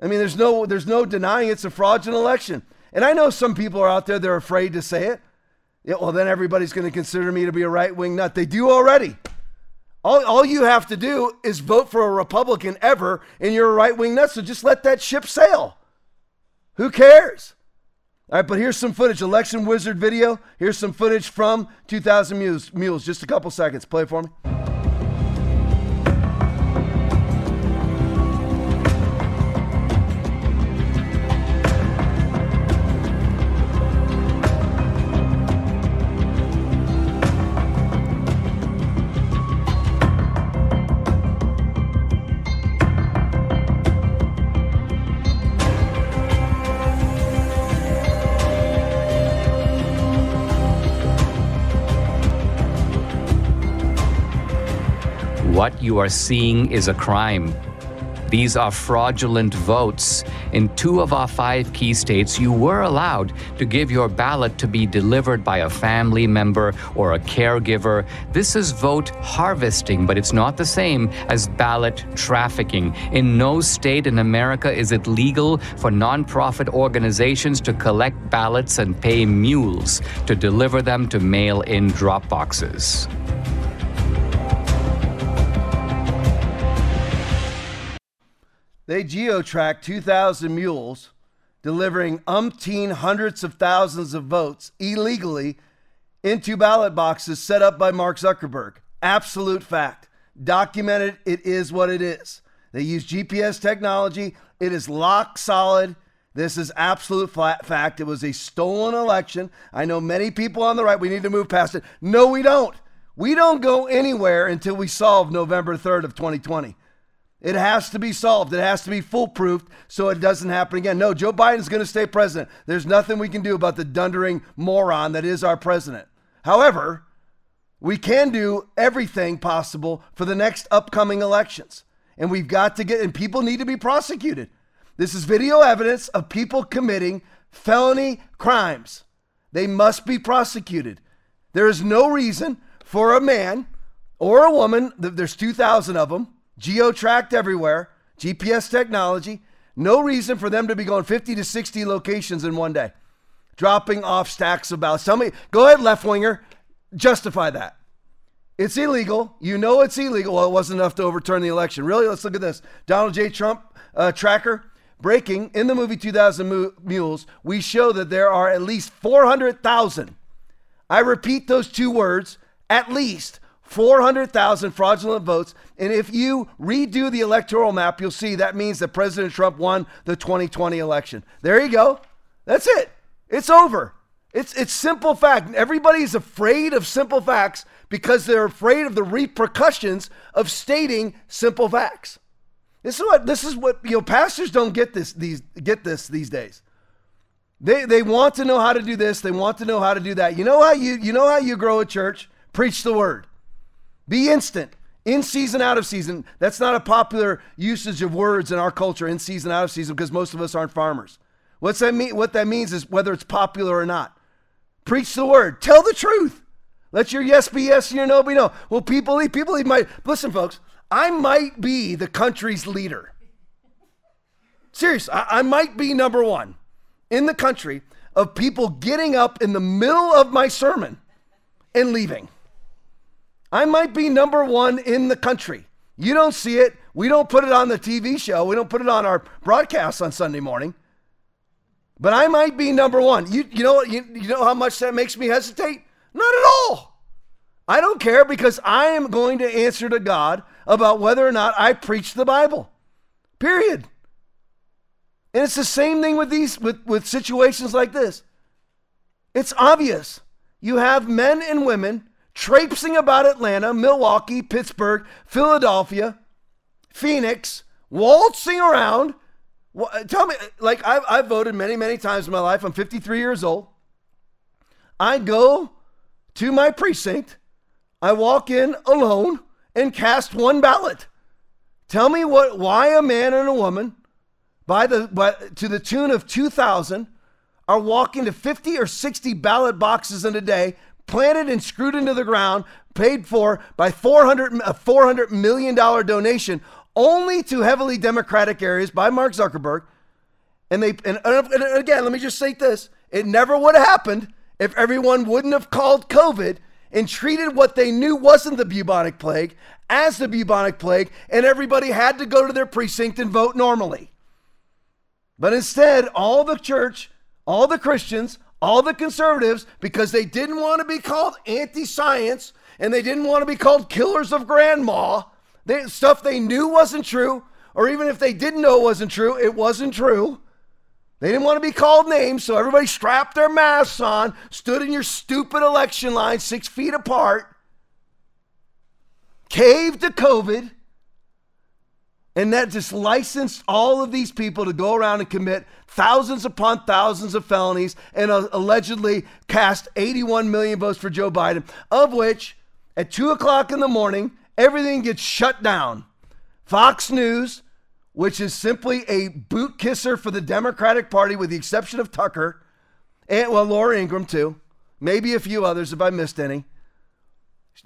I mean, there's no there's no denying it's a fraudulent election. And I know some people are out there they're afraid to say it. Yeah, well, then everybody's going to consider me to be a right wing nut. They do already. All, all you have to do is vote for a Republican ever, and you're a right wing nut. So just let that ship sail. Who cares? All right, but here's some footage. Election Wizard video. Here's some footage from 2000 Mules. Mules. Just a couple seconds. Play it for me. What you are seeing is a crime. These are fraudulent votes. In two of our five key states, you were allowed to give your ballot to be delivered by a family member or a caregiver. This is vote harvesting, but it's not the same as ballot trafficking. In no state in America is it legal for nonprofit organizations to collect ballots and pay mules to deliver them to mail in drop boxes. They geo-tracked 2,000 mules, delivering umpteen hundreds of thousands of votes illegally into ballot boxes set up by Mark Zuckerberg. Absolute fact. Documented, it is what it is. They use GPS technology. It is lock solid. This is absolute fact. It was a stolen election. I know many people on the right, we need to move past it. No, we don't. We don't go anywhere until we solve November 3rd of 2020. It has to be solved. It has to be foolproof so it doesn't happen again. No, Joe Biden's going to stay president. There's nothing we can do about the dundering moron that is our president. However, we can do everything possible for the next upcoming elections. And we've got to get, and people need to be prosecuted. This is video evidence of people committing felony crimes. They must be prosecuted. There is no reason for a man or a woman, there's 2,000 of them, geo-tracked everywhere, GPS technology. No reason for them to be going 50 to 60 locations in one day, dropping off stacks of ballots. Tell me, go ahead, left winger, justify that. It's illegal. You know it's illegal. Well, it wasn't enough to overturn the election. Really? Let's look at this. Donald J. Trump uh, tracker. Breaking in the movie 2000 Mules, we show that there are at least 400,000. I repeat those two words at least 400,000 fraudulent votes. And if you redo the electoral map, you'll see that means that President Trump won the 2020 election. There you go. That's it. It's over. It's, it's simple fact. Everybody's afraid of simple facts because they're afraid of the repercussions of stating simple facts. This is what this is what you know pastors don't get this these get this these days. They they want to know how to do this, they want to know how to do that. You know how you you know how you grow a church? Preach the word. Be instant. In season, out of season. That's not a popular usage of words in our culture, in season, out of season, because most of us aren't farmers. What's that mean? What that means is whether it's popular or not. Preach the word. Tell the truth. Let your yes be yes and your no be no. Well, people people might listen, folks. I might be the country's leader. Serious, I, I might be number one in the country of people getting up in the middle of my sermon and leaving. I might be number one in the country. You don't see it. We don't put it on the TV show. We don't put it on our broadcast on Sunday morning. But I might be number one. You, you know you, you know how much that makes me hesitate? Not at all. I don't care because I am going to answer to God about whether or not I preach the Bible. Period. And it's the same thing with these with, with situations like this. It's obvious. You have men and women traipsing about Atlanta, Milwaukee, Pittsburgh, Philadelphia, Phoenix, waltzing around. Tell me, like I've, I've voted many, many times in my life. I'm 53 years old. I go to my precinct, I walk in alone and cast one ballot. Tell me what why a man and a woman by the by, to the tune of 2000 are walking to 50 or 60 ballot boxes in a day planted and screwed into the ground, paid for by 400, a $400 million donation only to heavily Democratic areas by Mark Zuckerberg. And they, and, and again, let me just say this it never would have happened if everyone wouldn't have called COVID and treated what they knew wasn't the bubonic plague as the bubonic plague, and everybody had to go to their precinct and vote normally. But instead, all the church, all the Christians, all the conservatives, because they didn't want to be called anti science and they didn't want to be called killers of grandma, they, stuff they knew wasn't true, or even if they didn't know it wasn't true, it wasn't true. They didn't want to be called names, so everybody strapped their masks on, stood in your stupid election line six feet apart, caved to COVID, and that just licensed all of these people to go around and commit thousands upon thousands of felonies and uh, allegedly cast 81 million votes for Joe Biden, of which at 2 o'clock in the morning, everything gets shut down. Fox News, which is simply a boot kisser for the Democratic Party, with the exception of Tucker, and well, Laura Ingraham too, maybe a few others if I missed any.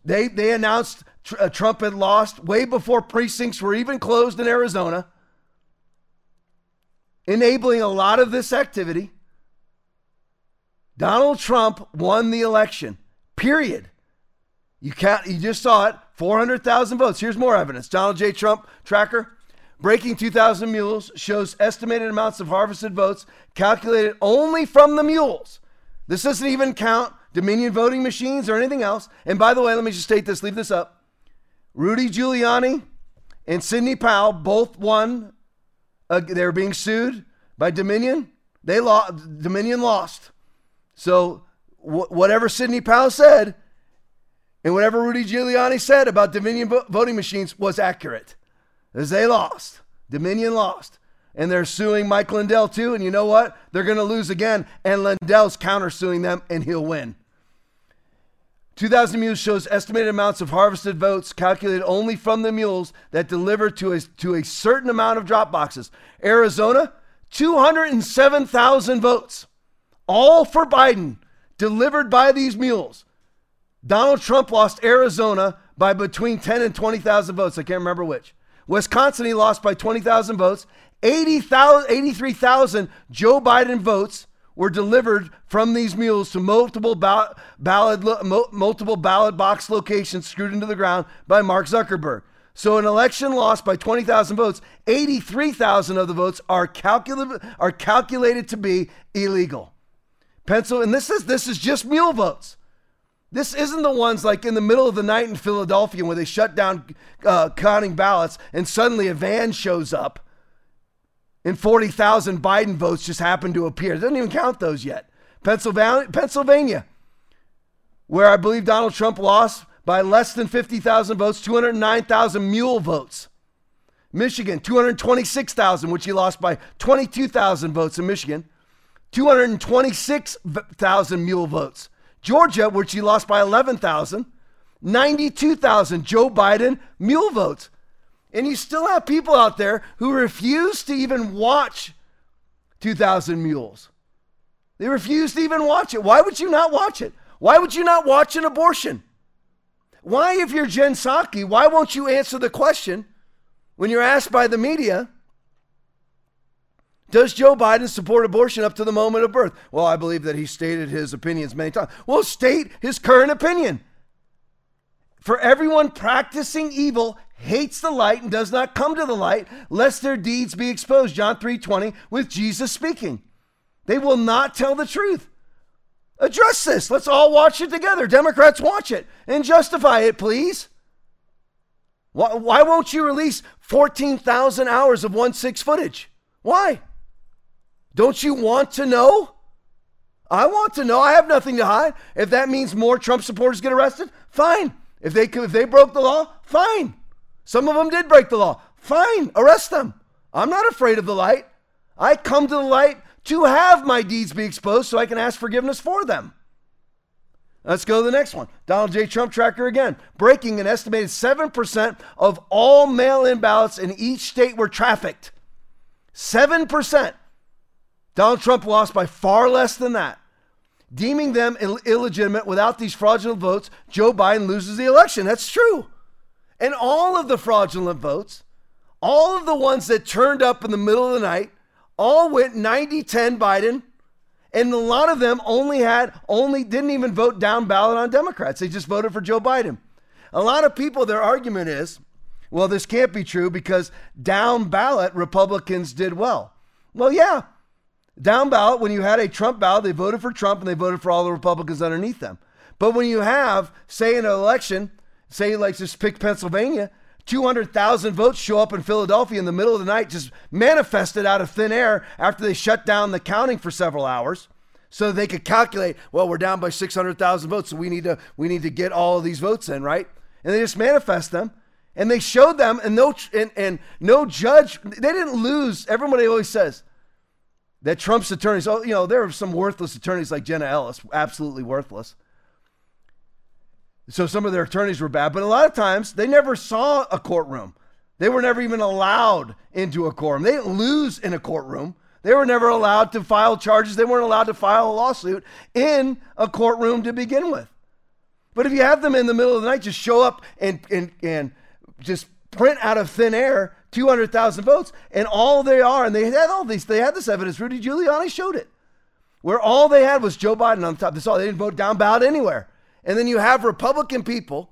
They they announced Uh, Trump had lost way before precincts were even closed in Arizona, enabling a lot of this activity. Donald Trump won the election. Period. You can't. You just saw it. 400,000 votes. Here's more evidence. Donald J. Trump tracker. Breaking 2,000 mules shows estimated amounts of harvested votes calculated only from the mules. This doesn't even count Dominion voting machines or anything else. And by the way, let me just state this, leave this up. Rudy Giuliani and Sidney Powell both won. Uh, they're being sued by Dominion. They lost. Dominion lost. So wh- whatever Sidney Powell said and whatever Rudy Giuliani said about Dominion voting machines was accurate. As they lost. Dominion lost. And they're suing Mike Lindell too. And you know what? They're going to lose again. And Lindell's countersuing them and he'll win. 2000 Mules shows estimated amounts of harvested votes calculated only from the mules that deliver to a, to a certain amount of drop boxes. Arizona, 207,000 votes, all for Biden, delivered by these mules. Donald Trump lost Arizona by between 10 and 20,000 votes. I can't remember which. Wisconsin, he lost by 20,000 votes. 83,000 Joe Biden votes were delivered from these mules to multiple ballot, multiple ballot box locations screwed into the ground by Mark Zuckerberg. So an election lost by 20,000 votes, 83,000 of the votes are, calcul- are calculated to be illegal. Pencil, and this is this is just mule votes. This isn't the ones like in the middle of the night in Philadelphia where they shut down uh, counting ballots and suddenly a van shows up and 40,000 Biden votes just happened to appear. It doesn't even count those yet. Pennsylvania, Pennsylvania, where I believe Donald Trump lost by less than 50,000 votes, 209,000 mule votes. Michigan, 226,000, which he lost by 22,000 votes in Michigan. 226,000 mule votes. Georgia, which he lost by 11,000. 92,000 Joe Biden mule votes. And you still have people out there who refuse to even watch 2,000 Mules. They refuse to even watch it. Why would you not watch it? Why would you not watch an abortion? Why, if you're Jen Psaki, why won't you answer the question when you're asked by the media, does Joe Biden support abortion up to the moment of birth? Well, I believe that he stated his opinions many times. Well, state his current opinion. For everyone practicing evil hates the light and does not come to the light lest their deeds be exposed. John 3.20 with jesus speaking. They will not tell the truth. Address this. Let's all watch it together. Democrats watch it and justify it please. Why, why won't you release 14000 hours of 1-6 footage? Why? Don't you want to know? I want to know. I have nothing to hide. If that means more trump supporters get arrested fine if they if they broke the law fine some of them did break the law. Fine, arrest them. I'm not afraid of the light. I come to the light to have my deeds be exposed so I can ask forgiveness for them. Let's go to the next one. Donald J. Trump tracker again. Breaking an estimated 7% of all mail in ballots in each state were trafficked. 7%. Donald Trump lost by far less than that. Deeming them Ill- illegitimate without these fraudulent votes, Joe Biden loses the election. That's true. And all of the fraudulent votes, all of the ones that turned up in the middle of the night, all went 90 10 Biden. And a lot of them only had, only didn't even vote down ballot on Democrats. They just voted for Joe Biden. A lot of people, their argument is, well, this can't be true because down ballot Republicans did well. Well, yeah. Down ballot, when you had a Trump ballot, they voted for Trump and they voted for all the Republicans underneath them. But when you have, say, an election, say like just pick Pennsylvania, 200,000 votes show up in Philadelphia in the middle of the night, just manifested out of thin air after they shut down the counting for several hours. So they could calculate, well, we're down by 600,000 votes, so we need to we need to get all of these votes in, right? And they just manifest them, and they showed them, and no and, and no judge, they didn't lose. Everybody always says that Trump's attorneys, oh, you know, there are some worthless attorneys like Jenna Ellis, absolutely worthless. So some of their attorneys were bad, but a lot of times they never saw a courtroom. They were never even allowed into a courtroom. They didn't lose in a courtroom. They were never allowed to file charges. They weren't allowed to file a lawsuit in a courtroom to begin with. But if you have them in the middle of the night, just show up and, and, and just print out of thin air 200,000 votes, and all they are, and they had all these, they had this evidence. Rudy Giuliani showed it, where all they had was Joe Biden on the top. That's all. They didn't vote down ballot anywhere. And then you have Republican people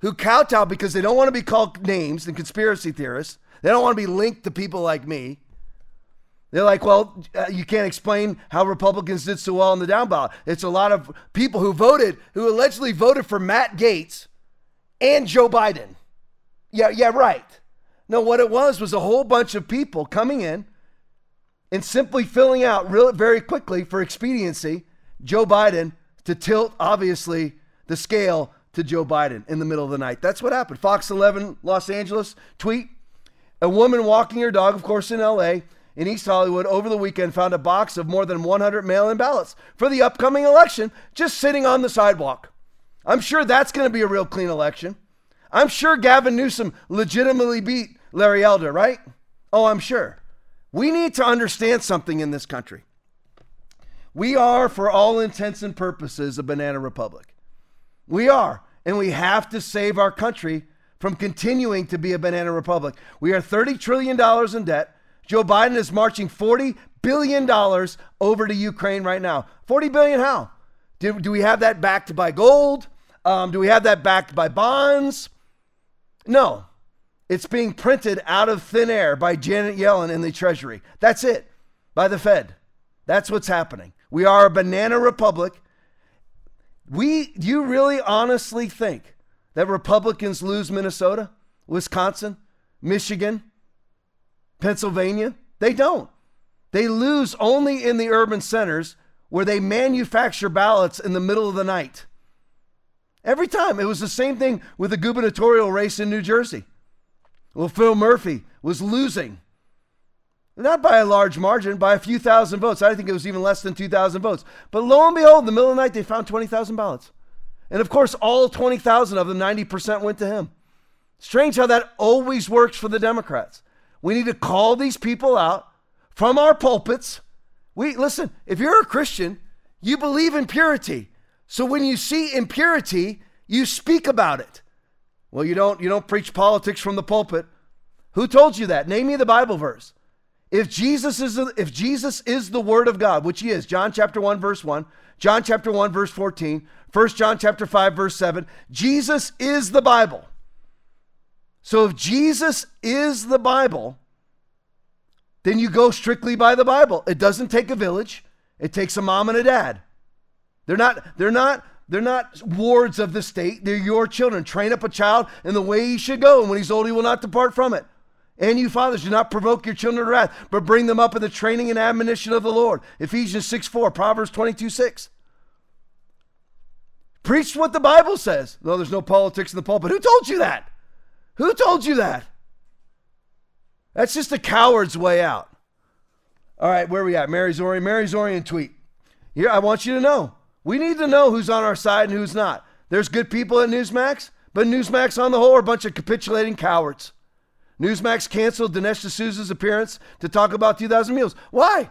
who kowtow because they don't want to be called names and conspiracy theorists. They don't want to be linked to people like me. They're like, well, uh, you can't explain how Republicans did so well on the down ballot. It's a lot of people who voted, who allegedly voted for Matt Gaetz and Joe Biden. Yeah, yeah, right. No, what it was was a whole bunch of people coming in and simply filling out real, very quickly for expediency Joe Biden to tilt, obviously, the scale to Joe Biden in the middle of the night. That's what happened. Fox 11 Los Angeles tweet a woman walking her dog, of course, in LA in East Hollywood over the weekend found a box of more than 100 mail in ballots for the upcoming election just sitting on the sidewalk. I'm sure that's going to be a real clean election. I'm sure Gavin Newsom legitimately beat Larry Elder, right? Oh, I'm sure. We need to understand something in this country. We are, for all intents and purposes, a banana republic. We are. And we have to save our country from continuing to be a banana republic. We are $30 trillion in debt. Joe Biden is marching $40 billion over to Ukraine right now. 40 billion how? Do, do we have that backed by gold? Um, do we have that backed by bonds? No. It's being printed out of thin air by Janet Yellen in the Treasury. That's it. By the Fed. That's what's happening. We are a banana republic. We do you really honestly think that Republicans lose Minnesota, Wisconsin, Michigan, Pennsylvania? They don't. They lose only in the urban centers where they manufacture ballots in the middle of the night. Every time. It was the same thing with the gubernatorial race in New Jersey. Well, Phil Murphy was losing. Not by a large margin, by a few thousand votes. I think it was even less than 2,000 votes. But lo and behold, in the middle of the night, they found 20,000 ballots. And of course, all 20,000 of them, 90% went to him. Strange how that always works for the Democrats. We need to call these people out from our pulpits. We listen, if you're a Christian, you believe in purity. So when you see impurity, you speak about it. Well, you don't you don't preach politics from the pulpit. Who told you that? Name me the Bible verse. If Jesus is the, if Jesus is the word of God, which he is, John chapter 1 verse 1, John chapter 1 verse 14, 1 John chapter 5 verse 7, Jesus is the Bible. So if Jesus is the Bible, then you go strictly by the Bible. It doesn't take a village. It takes a mom and a dad. They're not they're not they're not wards of the state. They're your children. Train up a child in the way he should go, and when he's old, he will not depart from it. And you fathers, do not provoke your children to wrath, but bring them up in the training and admonition of the Lord. Ephesians 6 4, Proverbs 22 6. Preach what the Bible says. No, there's no politics in the pulpit. Who told you that? Who told you that? That's just a coward's way out. All right, where are we at? Mary Zorian. Mary Zorian tweet. Here, I want you to know. We need to know who's on our side and who's not. There's good people at Newsmax, but Newsmax on the whole are a bunch of capitulating cowards. Newsmax canceled Dinesh D'Souza's appearance to talk about 2,000 Mules. Why?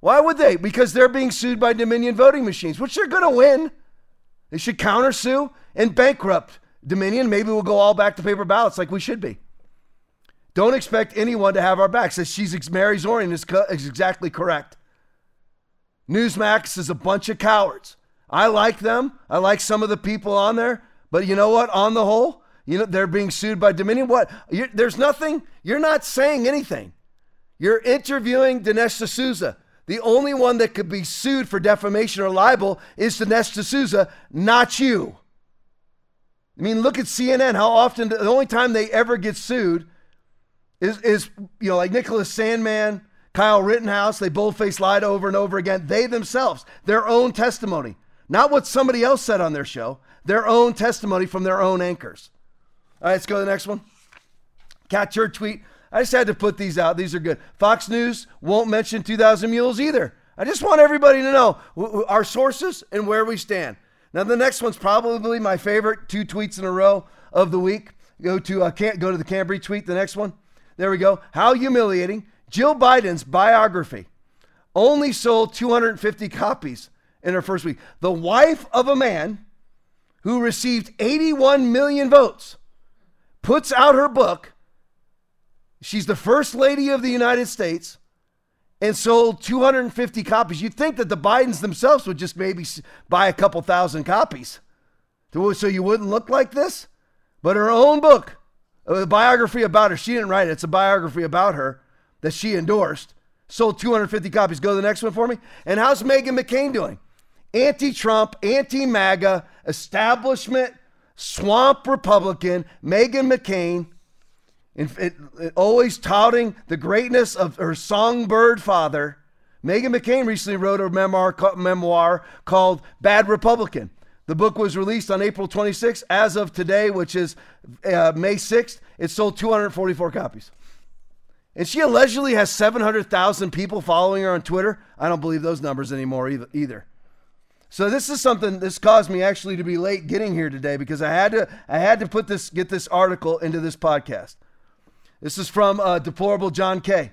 Why would they? Because they're being sued by Dominion voting machines, which they're going to win. They should countersue and bankrupt Dominion. Maybe we'll go all back to paper ballots like we should be. Don't expect anyone to have our back. Says she's Mary Zorian is, co- is exactly correct. Newsmax is a bunch of cowards. I like them. I like some of the people on there, but you know what? On the whole, you know they're being sued by Dominion. What? You're, there's nothing. You're not saying anything. You're interviewing Dinesh D'Souza. The only one that could be sued for defamation or libel is Dinesh D'Souza, not you. I mean, look at CNN. How often? The only time they ever get sued is is you know like Nicholas Sandmann, Kyle Rittenhouse. They boldface lied over and over again. They themselves, their own testimony, not what somebody else said on their show. Their own testimony from their own anchors. All right, let's go to the next one. Catturd tweet. I just had to put these out. These are good. Fox News won't mention 2,000 mules either. I just want everybody to know our sources and where we stand. Now the next one's probably my favorite. Two tweets in a row of the week. Go to uh, can't go to the Cambry tweet. The next one. There we go. How humiliating. Jill Biden's biography only sold 250 copies in her first week. The wife of a man who received 81 million votes puts out her book. She's the first lady of the United States and sold 250 copies. You'd think that the Bidens themselves would just maybe buy a couple thousand copies so you wouldn't look like this. But her own book, a biography about her, she didn't write it. It's a biography about her that she endorsed. Sold 250 copies. Go to the next one for me. And how's Meghan McCain doing? Anti Trump, anti MAGA, establishment, swamp Republican, Meghan McCain always touting the greatness of her songbird father. Meghan McCain recently wrote a memoir, memoir called Bad Republican. The book was released on April 26th. As of today, which is uh, May 6th, it sold 244 copies. And she allegedly has 700,000 people following her on Twitter. I don't believe those numbers anymore either. So this is something this caused me actually to be late getting here today because I had to I had to put this get this article into this podcast. This is from uh, Deplorable John K.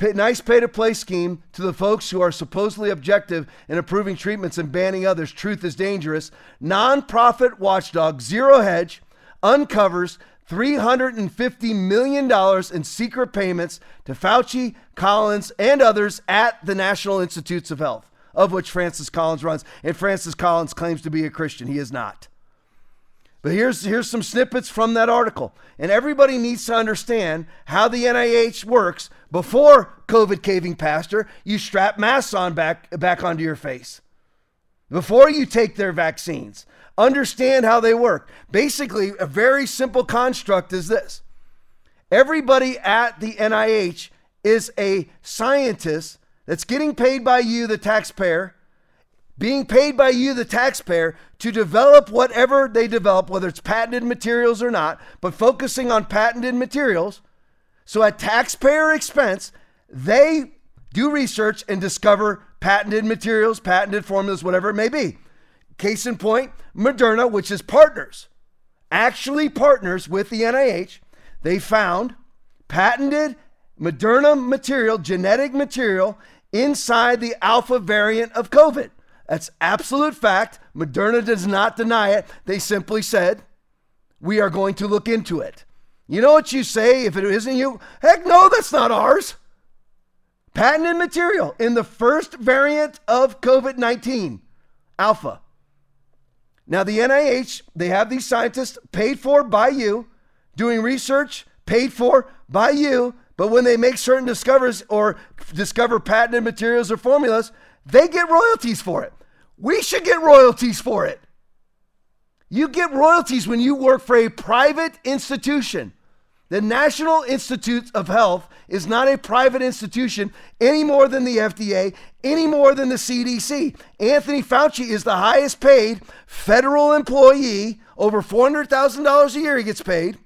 Nice pay to play scheme to the folks who are supposedly objective in approving treatments and banning others. Truth is dangerous. Nonprofit watchdog Zero Hedge uncovers $350 million in secret payments to Fauci, Collins, and others at the National Institutes of Health, of which Francis Collins runs. And Francis Collins claims to be a Christian. He is not. But here's, here's some snippets from that article. And everybody needs to understand how the NIH works. Before COVID caving pastor, you strap masks on back, back onto your face. Before you take their vaccines, understand how they work. Basically, a very simple construct is this everybody at the NIH is a scientist that's getting paid by you, the taxpayer, being paid by you, the taxpayer, to develop whatever they develop, whether it's patented materials or not, but focusing on patented materials. So at taxpayer expense, they do research and discover patented materials, patented formulas, whatever it may be. Case in point, Moderna, which is partners, actually partners with the NIH, they found patented Moderna material, genetic material, inside the alpha variant of COVID. That's absolute fact. Moderna does not deny it. They simply said, we are going to look into it. You know what you say if it isn't you? Heck no, that's not ours. Patented material in the first variant of COVID 19, Alpha. Now, the NIH, they have these scientists paid for by you, doing research paid for by you, but when they make certain discoveries or discover patented materials or formulas, they get royalties for it. We should get royalties for it. You get royalties when you work for a private institution. The National Institutes of Health is not a private institution any more than the FDA, any more than the CDC. Anthony Fauci is the highest paid federal employee, over $400,000 a year he gets paid.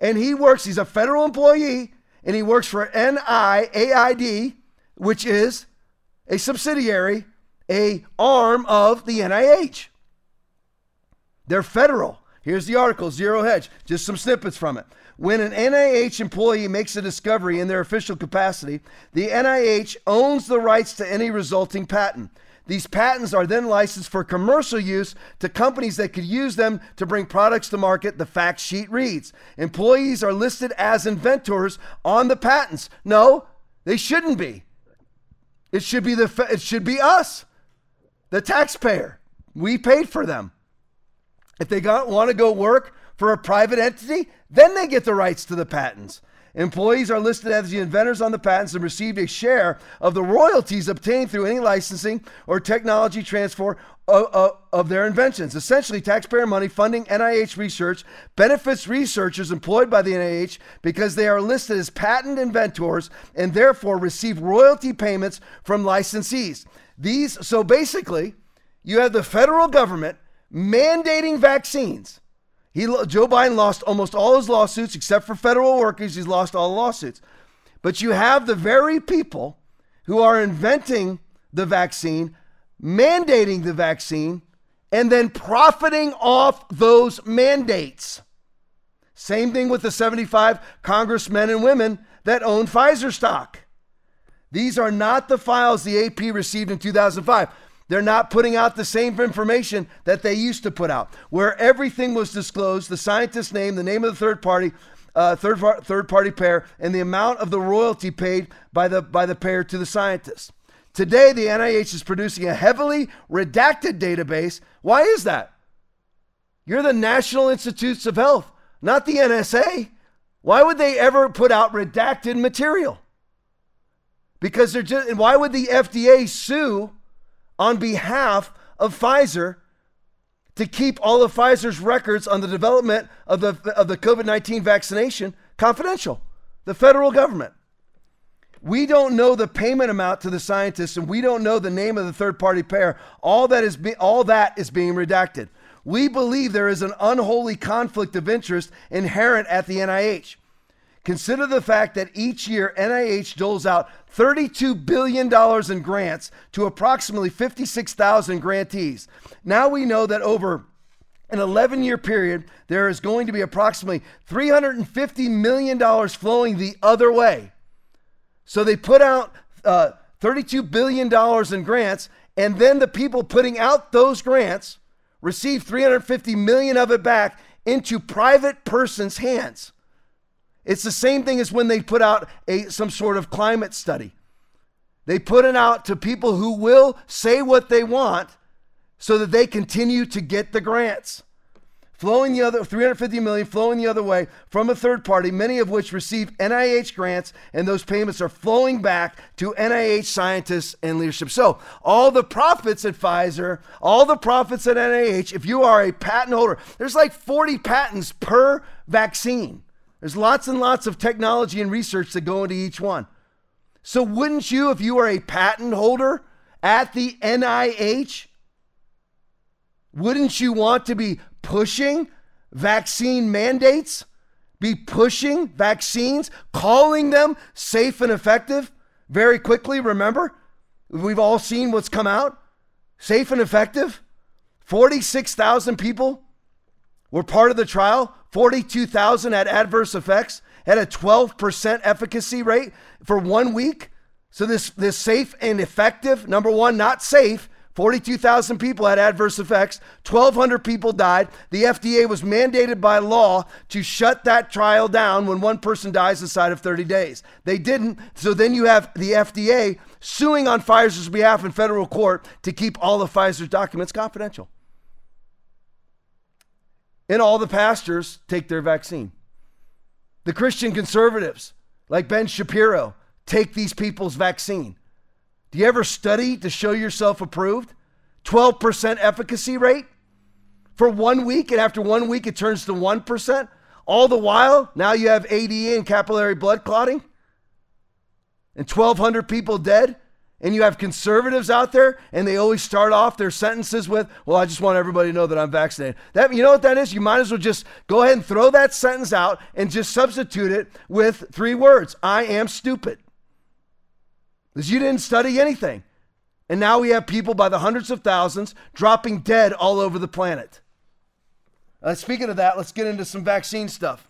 And he works, he's a federal employee, and he works for NIAID, which is a subsidiary a arm of the NIH. They're federal. Here's the article, Zero Hedge, just some snippets from it. When an NIH employee makes a discovery in their official capacity, the NIH owns the rights to any resulting patent. These patents are then licensed for commercial use to companies that could use them to bring products to market. The fact sheet reads Employees are listed as inventors on the patents. No, they shouldn't be. It should be, the, it should be us the taxpayer. We paid for them. If they got, want to go work for a private entity, then they get the rights to the patents. Employees are listed as the inventors on the patents and receive a share of the royalties obtained through any licensing or technology transfer of, of, of, their inventions. Essentially, taxpayer money funding NIH research benefits researchers employed by the NIH because they are listed as patent inventors and therefore receive royalty payments from licensees. These, so basically, you have the federal government mandating vaccines. He, Joe Biden lost almost all his lawsuits except for federal workers. He's lost all lawsuits. But you have the very people who are inventing the vaccine, mandating the vaccine, and then profiting off those mandates. Same thing with the 75 congressmen and women that own Pfizer stock. These are not the files the AP received in 2005. They're not putting out the same information that they used to put out, where everything was disclosed the scientist's name, the name of the third party, uh, third, third party payer, and the amount of the royalty paid by the, by the payer to the scientist. Today, the NIH is producing a heavily redacted database. Why is that? You're the National Institutes of Health, not the NSA. Why would they ever put out redacted material? Because they're just, and why would the FDA sue on behalf of Pfizer to keep all of Pfizer's records on the development of the, of the COVID 19 vaccination confidential? The federal government. We don't know the payment amount to the scientists, and we don't know the name of the third party payer. All that is be, all that is being redacted. We believe there is an unholy conflict of interest inherent at the NIH. Consider the fact that each year NIH doles out $32 billion in grants to approximately 56,000 grantees. Now we know that over an 11 year period, there is going to be approximately $350 million flowing the other way. So they put out uh, $32 billion in grants, and then the people putting out those grants receive 350 million of it back into private persons' hands. It's the same thing as when they put out a some sort of climate study. They put it out to people who will say what they want so that they continue to get the grants. Flowing the other 350 million flowing the other way from a third party, many of which receive NIH grants, and those payments are flowing back to NIH scientists and leadership. So all the profits at Pfizer, all the profits at NIH, if you are a patent holder, there's like 40 patents per vaccine. There's lots and lots of technology and research that go into each one. So, wouldn't you, if you are a patent holder at the NIH, wouldn't you want to be pushing vaccine mandates? Be pushing vaccines, calling them safe and effective very quickly? Remember, we've all seen what's come out safe and effective. 46,000 people were part of the trial. 42,000 had adverse effects, had a 12% efficacy rate for one week. So this, this safe and effective, number one, not safe. 42,000 people had adverse effects. 1,200 people died. The FDA was mandated by law to shut that trial down when one person dies inside of 30 days. They didn't. So then you have the FDA suing on Pfizer's behalf in federal court to keep all of Pfizer's documents confidential and all the pastors take their vaccine. The Christian conservatives, like Ben Shapiro, take these people's vaccine. Do you ever study to show yourself approved? 12% efficacy rate for one week, and after one week it turns to 1%. All the while, now you have ADE and capillary blood clotting, and 1,200 people dead and you have conservatives out there and they always start off their sentences with well i just want everybody to know that i'm vaccinated. That you know what that is? You might as well just go ahead and throw that sentence out and just substitute it with three words. I am stupid. Because you didn't study anything. And now we have people by the hundreds of thousands dropping dead all over the planet. Uh, speaking of that let's get into some vaccine stuff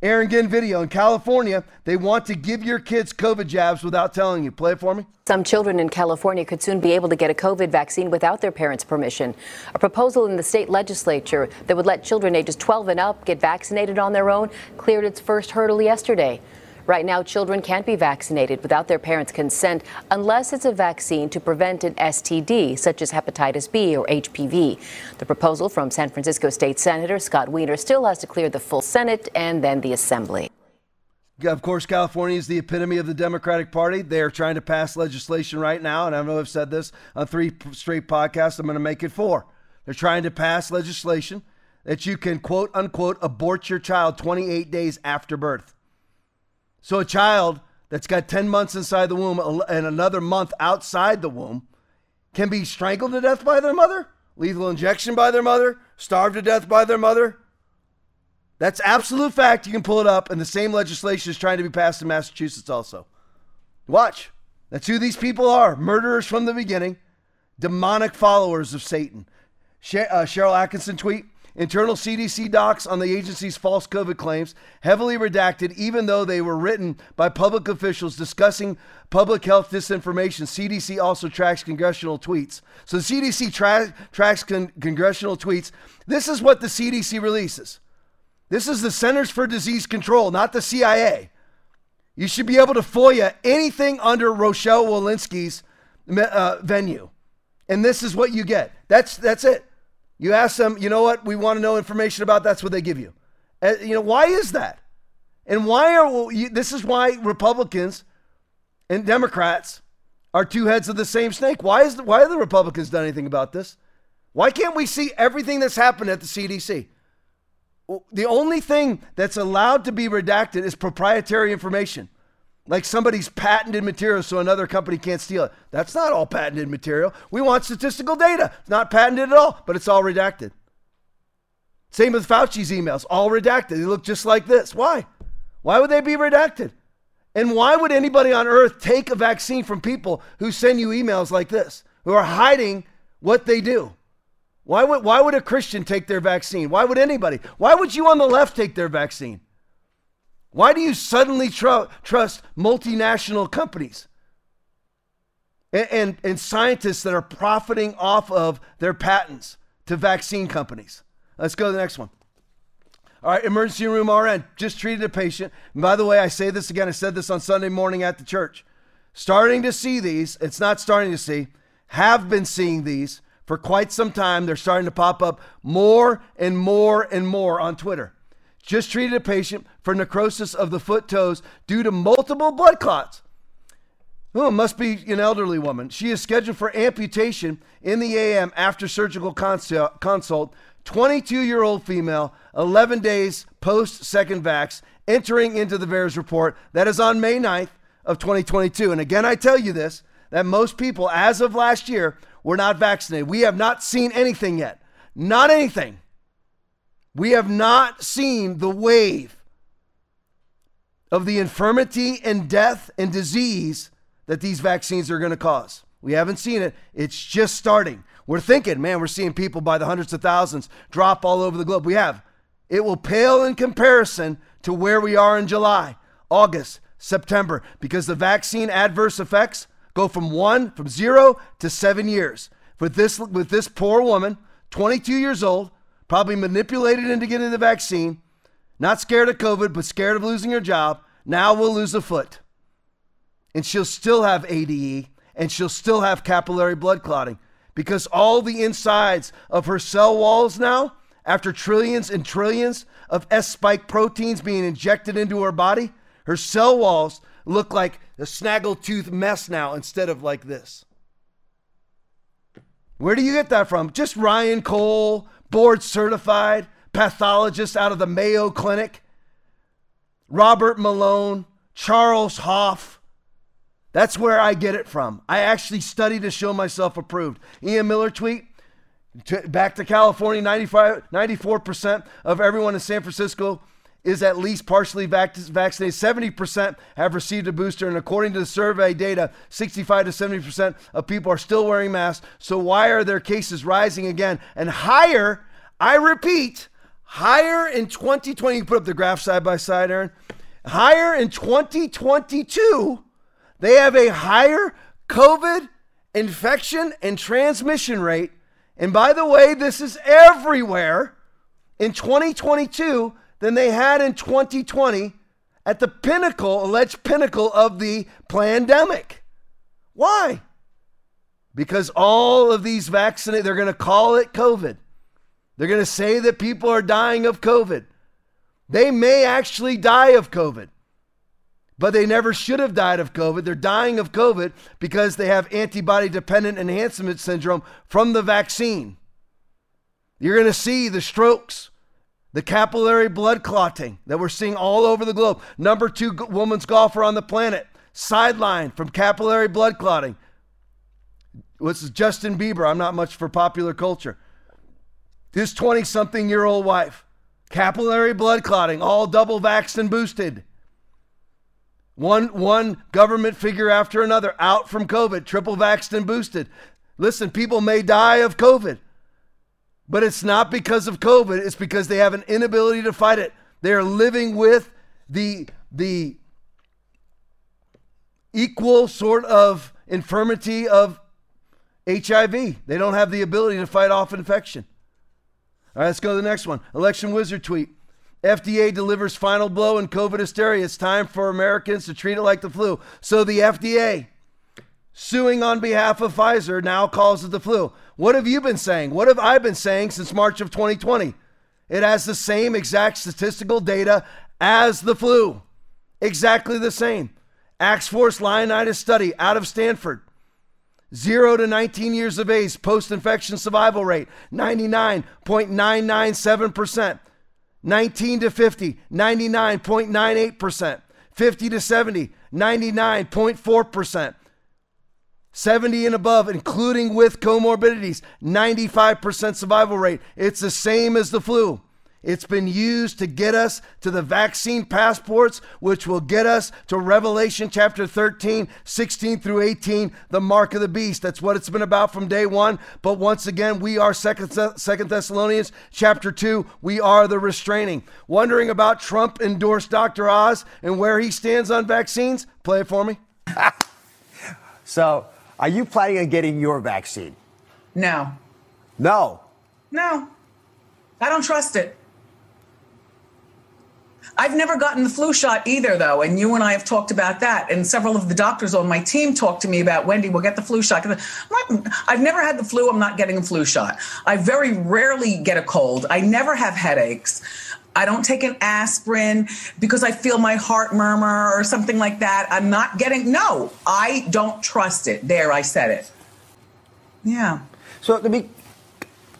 Aaron Ginn video in California, they want to give your kids COVID jabs without telling you. Play it for me. Some children in California could soon be able to get a COVID vaccine without their parents' permission. A proposal in the state legislature that would let children ages 12 and up get vaccinated on their own cleared its first hurdle yesterday. Right now, children can't be vaccinated without their parents' consent unless it's a vaccine to prevent an STD, such as hepatitis B or HPV. The proposal from San Francisco State Senator Scott Wiener still has to clear the full Senate and then the Assembly. Of course, California is the epitome of the Democratic Party. They're trying to pass legislation right now, and I know I've said this on three straight podcasts. I'm going to make it four. They're trying to pass legislation that you can quote unquote abort your child 28 days after birth. So a child that's got 10 months inside the womb and another month outside the womb can be strangled to death by their mother, lethal injection by their mother, starved to death by their mother. That's absolute fact. You can pull it up, and the same legislation is trying to be passed in Massachusetts also. Watch. That's who these people are murderers from the beginning, demonic followers of Satan. Uh, Sharyl Attkisson tweet. Internal CDC docs on the agency's false COVID claims, heavily redacted, even though they were written by public officials discussing public health disinformation. CDC also tracks congressional tweets. So the CDC tra- tracks con- congressional tweets. This is what the CDC releases. This is the Centers for Disease Control, not the CIA. You should be able to FOIA anything under Rochelle Walensky's uh, venue. And this is what you get. That's, that's it. You ask them, you know what, we want to know information about, that's what they give you. Uh, you know, why is that? And why are, you, this is why Republicans and Democrats are two heads of the same snake. Why, is why have the Republicans done anything about this? Why can't we see everything that's happened at the CDC? The only thing that's allowed to be redacted is proprietary information like somebody's patented material so another company can't steal it. That's not all patented material. We want statistical data. It's not patented at all, but it's all redacted. Same with Fauci's emails, all redacted. They look just like this. Why? Why would they be redacted? And why would anybody on earth take a vaccine from people who send you emails like this, who are hiding what they do? Why would, why would a Christian take their vaccine? Why would anybody? Why would you on the left take their vaccine? Why do you suddenly tr- trust multinational companies and, and, and, scientists that are profiting off of their patents to vaccine companies? Let's go to the next one. All right, emergency room RN just treated a patient. And by the way, I say this again, I said this on Sunday morning at the church. Starting to see these, it's not starting to see, have been seeing these for quite some time. They're starting to pop up more and more and more on Twitter just treated a patient for necrosis of the foot toes due to multiple blood clots. Oh, must be an elderly woman. She is scheduled for amputation in the AM after surgical consult. 22 year old female, 11 days post second vax, entering into the VAERS report that is on May 9th of 2022. And again, I tell you this that most people, as of last year, were not vaccinated. We have not seen anything yet. Not anything. We have not seen the wave of the infirmity and death and disease that these vaccines are going to cause. We haven't seen it. It's just starting. We're thinking, man, we're seeing people by the hundreds of thousands drop all over the globe. We have. It will pale in comparison to where we are in July, August, September, because the vaccine adverse effects go from one, from zero to seven years. With this, with this poor woman, 22 years old, probably manipulated into getting the vaccine, not scared of COVID, but scared of losing her job. Now we'll lose a foot. And she'll still have ADE and she'll still have capillary blood clotting because all the insides of her cell walls now, after trillions and trillions of S spike proteins being injected into her body, her cell walls look like a snaggletooth mess now instead of like this. Where do you get that from? Just Ryan Cole, board certified pathologist out of the Mayo Clinic, Robert Malone, Charles Hoffe. That's where I get it from. I actually study to show myself approved. Ian Miller tweet back to California 95, 94% of everyone in San Francisco is at least partially vac- vaccinated. 70% have received a booster. And according to the survey data, 65 to 70% of people are still wearing masks. So why are their cases rising again and higher? I repeat, higher in 2020. You put up the graph side by side, Aaron. Higher in 2022. They have a higher COVID infection and transmission rate. And by the way, this is everywhere in 2022 than they had in 2020 at the pinnacle, alleged pinnacle of the pandemic. Why? Because all of these vaccinated, they're going to call it COVID. They're going to say that people are dying of COVID. They may actually die of COVID, but they never should have died of COVID. They're dying of COVID because they have antibody dependent enhancement syndrome from the vaccine. You're going to see the strokes the capillary blood clotting that we're seeing all over the globe. Number two woman's golfer on the planet, sidelined from capillary blood clotting. This is Justin Bieber? I'm not much for popular culture. His 20 something year old wife, capillary blood clotting, all double vaxxed and boosted. One, one government figure after another out from COVID, triple vaxxed and boosted. Listen, people may die of COVID. But it's not because of COVID, it's because they have an inability to fight it. They are living with the the equal sort of infirmity of HIV. They don't have the ability to fight off infection. All right, let's go to the next one. Election Wizard tweet. FDA delivers final blow in COVID hysteria. It's time for Americans to treat it like the flu. So the FDA, suing on behalf of Pfizer, now calls it the flu. What have you been saying? What have I been saying since March of 2020? It has the same exact statistical data as the flu. Exactly the same. Axforce Ioannidis study out of Stanford. 0 to 19 years of age, post infection survival rate 99.997%. 19 to 50, 99.98%. 50 to 70, 99.4%. 70 and above, including with comorbidities, 95% survival rate. It's the same as the flu. It's been used to get us to the vaccine passports, which will get us to Revelation chapter 13, 16 through 18, the mark of the beast. That's what it's been about from day one. But once again, we are Second, Thessalonians chapter 2. We are the restraining. Wondering about Trump endorsed Dr. Oz and where he stands on vaccines? Play it for me. so, are you planning on getting your vaccine? No. No. No. I don't trust it. I've never gotten the flu shot either, though, and you and I have talked about that. And several of the doctors on my team talked to me about Wendy. We'll get the flu shot. I've never had the flu. I'm not getting a flu shot. I very rarely get a cold. I never have headaches. I don't take an aspirin because I feel my heart murmur or something like that. I'm not getting. No, I don't trust it. There, I said it. Yeah. So let me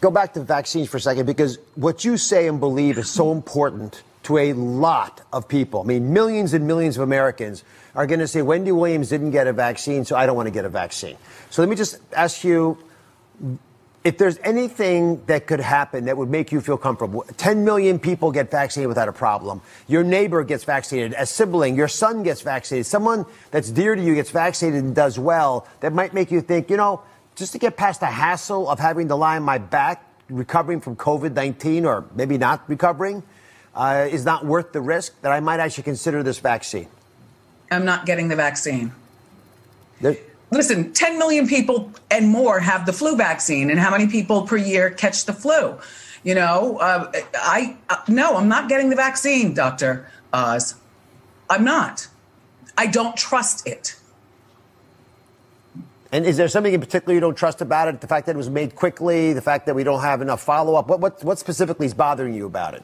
go back to vaccines for a second because what you say and believe is so important to a lot of people. I mean, millions and millions of Americans are going to say Wendy Williams didn't get a vaccine, so I don't want to get a vaccine. So let me just ask you if there's anything that could happen that would make you feel comfortable 10 million people get vaccinated without a problem your neighbor gets vaccinated a sibling your son gets vaccinated someone that's dear to you gets vaccinated and does well that might make you think you know just to get past the hassle of having to lie on my back recovering from covid-19 or maybe not recovering uh, is not worth the risk, that I might actually consider this vaccine? I'm not getting the vaccine. There- Listen, 10 million people and more have the flu vaccine, and how many people per year catch the flu? You know, uh, I uh, no, I'm not getting the vaccine, Doctor Oz. I'm not. I don't trust it. And is there something in particular you don't trust about it? The fact that it was made quickly, the fact that we don't have enough follow up. What, what, what specifically is bothering you about it?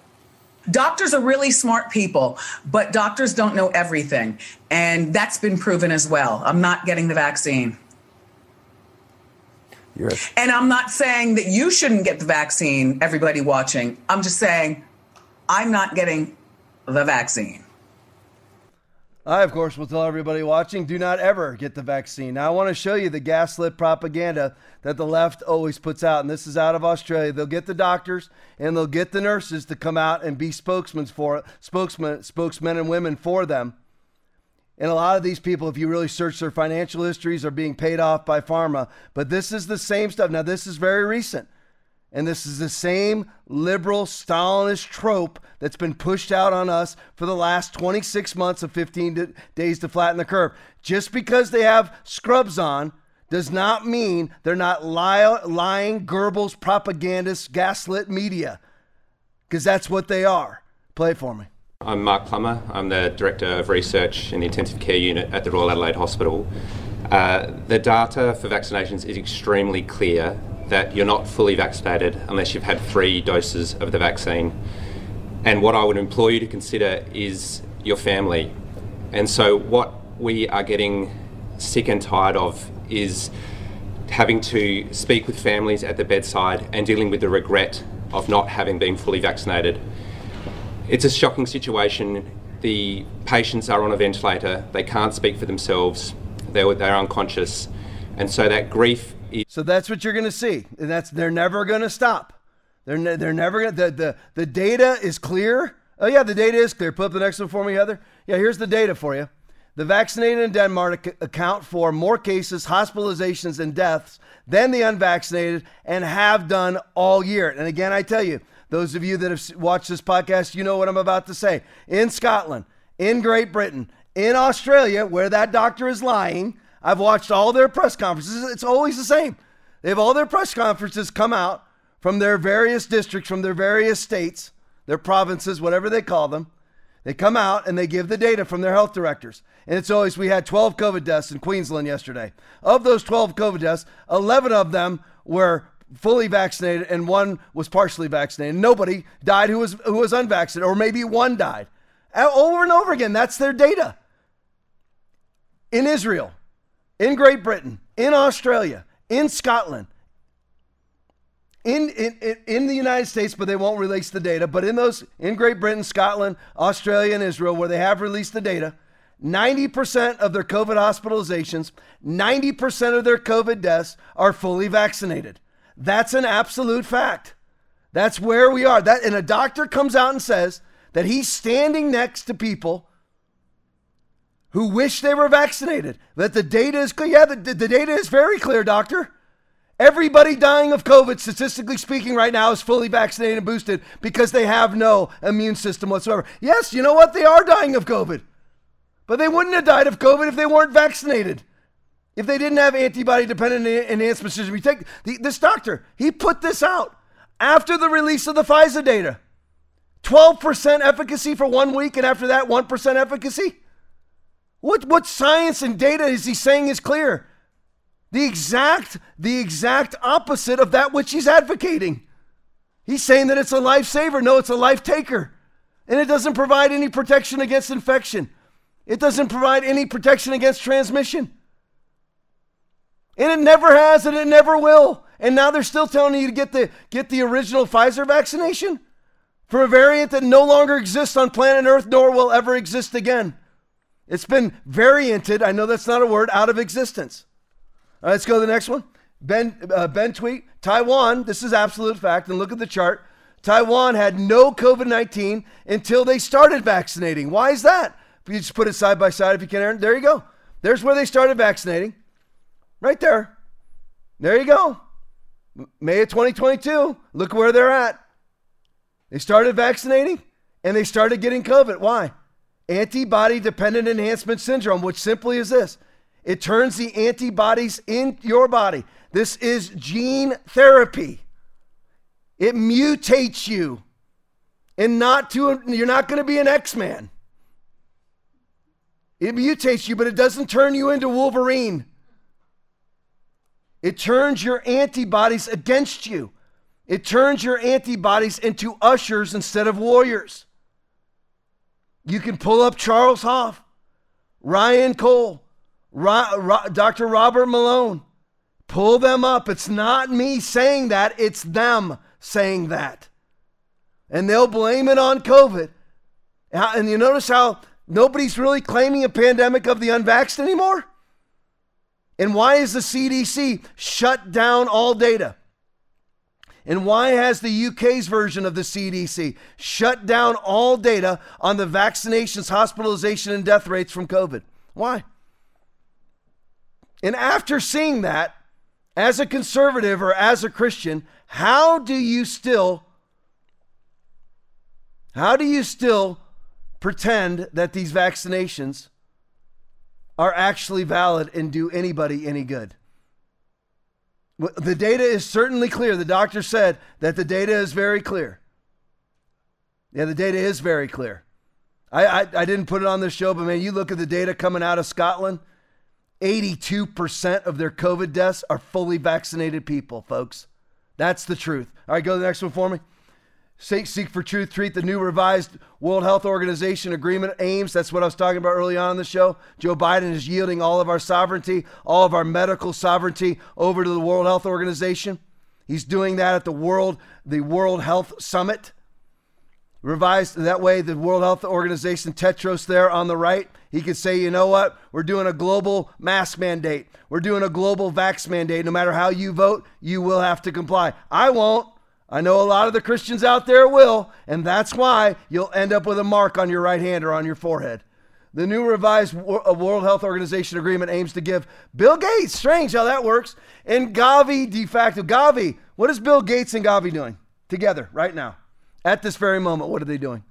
Doctors are really smart people, but doctors don't know everything. And that's been proven as well. I'm not getting the vaccine. Yes. And I'm not saying that you shouldn't get the vaccine, everybody watching. I'm just saying I'm not getting the vaccine. I, of course, will tell everybody watching do not ever get the vaccine. Now, I want to show you the gaslit propaganda that the left always puts out. And this is out of Australia. They'll get the doctors and they'll get the nurses to come out and be spokesmen for spokesmen, spokesmen and women for them. And a lot of these people, if you really search their financial histories, are being paid off by pharma. But this is the same stuff. Now, this is very recent. And this is the same liberal Stalinist trope that's been pushed out on us for the last 26 months of 15 days to flatten the curve. Just because they have scrubs on does not mean they're not lie, lying, Goebbels, propagandists, gaslit media, because that's what they are. Play for me. I'm Mark Plummer. I'm the Director of Research in the Intensive Care Unit at the Royal Adelaide Hospital. Uh, the data for vaccinations is extremely clear that you're not fully vaccinated unless you've had three doses of the vaccine. And what I would implore you to consider is your family. And so, what we are getting sick and tired of is having to speak with families at the bedside and dealing with the regret of not having been fully vaccinated. It's a shocking situation. The patients are on a ventilator, they can't speak for themselves, they're, they're unconscious. And so that grief so that's what you're going to see. And that's they're never going to stop. They're ne- they're never going to the, the the data is clear. Oh yeah, the data is clear. Put up the next one for me, Heather. Yeah, here's the data for you. The vaccinated in Denmark account for more cases, hospitalizations, and deaths than the unvaccinated and have done all year. And again, I tell you, those of you that have watched this podcast, you know what I'm about to say. In Scotland, in Great Britain, in Australia, where that doctor is lying, I've watched all their press conferences. It's always the same. They have all their press conferences come out from their various districts, from their various states, their provinces, whatever they call them. They come out and they give the data from their health directors. And it's always, we had 12 COVID deaths in Queensland yesterday. Of those 12 COVID deaths, 11 of them were fully vaccinated and one was partially vaccinated. Nobody died who was, who was unvaccinated, or maybe one died. Over and over again, that's their data. In Israel, in Great Britain, in Australia, in Scotland, in, in, in the United States, but they won't release the data. But in those, in Great Britain, Scotland, Australia, and Israel, where they have released the data, 90% of their COVID hospitalizations, 90% of their COVID deaths are fully vaccinated. That's an absolute fact. That's where we are. That and a doctor comes out and says that he's standing next to people who wish they were vaccinated. That the data is clear. Yeah, the, the data is very clear, doctor. Everybody dying of COVID, statistically speaking, right now is fully vaccinated and boosted because they have no immune system whatsoever. Yes, you know what? They are dying of COVID. But they wouldn't have died of COVID if they weren't vaccinated. If they didn't have antibody dependent enhancement system. You take the, this doctor, he put this out after the release of the Pfizer data. 12% efficacy for one week, and after that, 1% efficacy? What, what science and data is he saying is clear? The exact, the exact opposite of that which he's advocating. He's saying that it's a lifesaver. No, it's a life taker. And it doesn't provide any protection against infection. It doesn't provide any protection against transmission. And it never has and it never will. And now they're still telling you to get the get the original Pfizer vaccination for a variant that no longer exists on planet Earth nor will ever exist again. It's been varianted, I know that's not a word, out of existence. All right, let's go to the next one. Ben, uh, ben tweet Taiwan, this is absolute fact, and look at the chart. Taiwan had no COVID 19 until they started vaccinating. Why is that? If you just put it side by side, if you can, Aaron, there you go. There's where they started vaccinating. Right there. There you go. May of 2022. Look where they're at. They started vaccinating and they started getting COVID. Why? Antibody dependent enhancement syndrome, which simply is this it turns the antibodies in your body. This is gene therapy. It mutates you. And not to you're not going to be an X-Man. It mutates you, but it doesn't turn you into Wolverine. It turns your antibodies against you. It turns your antibodies into ushers instead of warriors. You can pull up Charles Hoffe, Ryan Cole, Ro- Ro- Dr. Robert Malone. Pull them up. It's not me saying that, it's them saying that. And they'll blame it on COVID. And you notice how Nobody's really claiming a pandemic of the unvaxxed anymore? And why is the CDC shut down all data? And why has the UK's version of the CDC shut down all data on the vaccinations, hospitalization, and death rates from COVID? Why? And after seeing that, as a conservative or as a Christian, how do you still how do you still pretend that these vaccinations are actually valid and do anybody any good. The data is certainly clear. The doctor said that the data is very clear. Yeah, the data is very clear. I, I, I didn't put it on this show, but man, you look at the data coming out of Scotland 82% of their COVID deaths are fully vaccinated people, folks. That's the truth. All right, go to the next one for me. Seek, seek for truth, treat the new revised World Health Organization agreement aims. That's what I was talking about early on in the show. Joe Biden is yielding all of our sovereignty, all of our medical sovereignty over to the World Health Organization. He's doing that at the World, the World Health Summit. Revised that way, the World Health Organization, Tedros there on the right, he could say, you know what? We're doing a global mask mandate. We're doing a global vax mandate. No matter how you vote, you will have to comply. I won't. I know a lot of the Christians out there will, and that's why you'll end up with a mark on your right hand or on your forehead. The new revised uh, World Health Organization agreement aims to give Bill Gates, strange how that works, and Gavi de facto. Gavi, what is Bill Gates and Gavi doing together right now? At this very moment, what are they doing?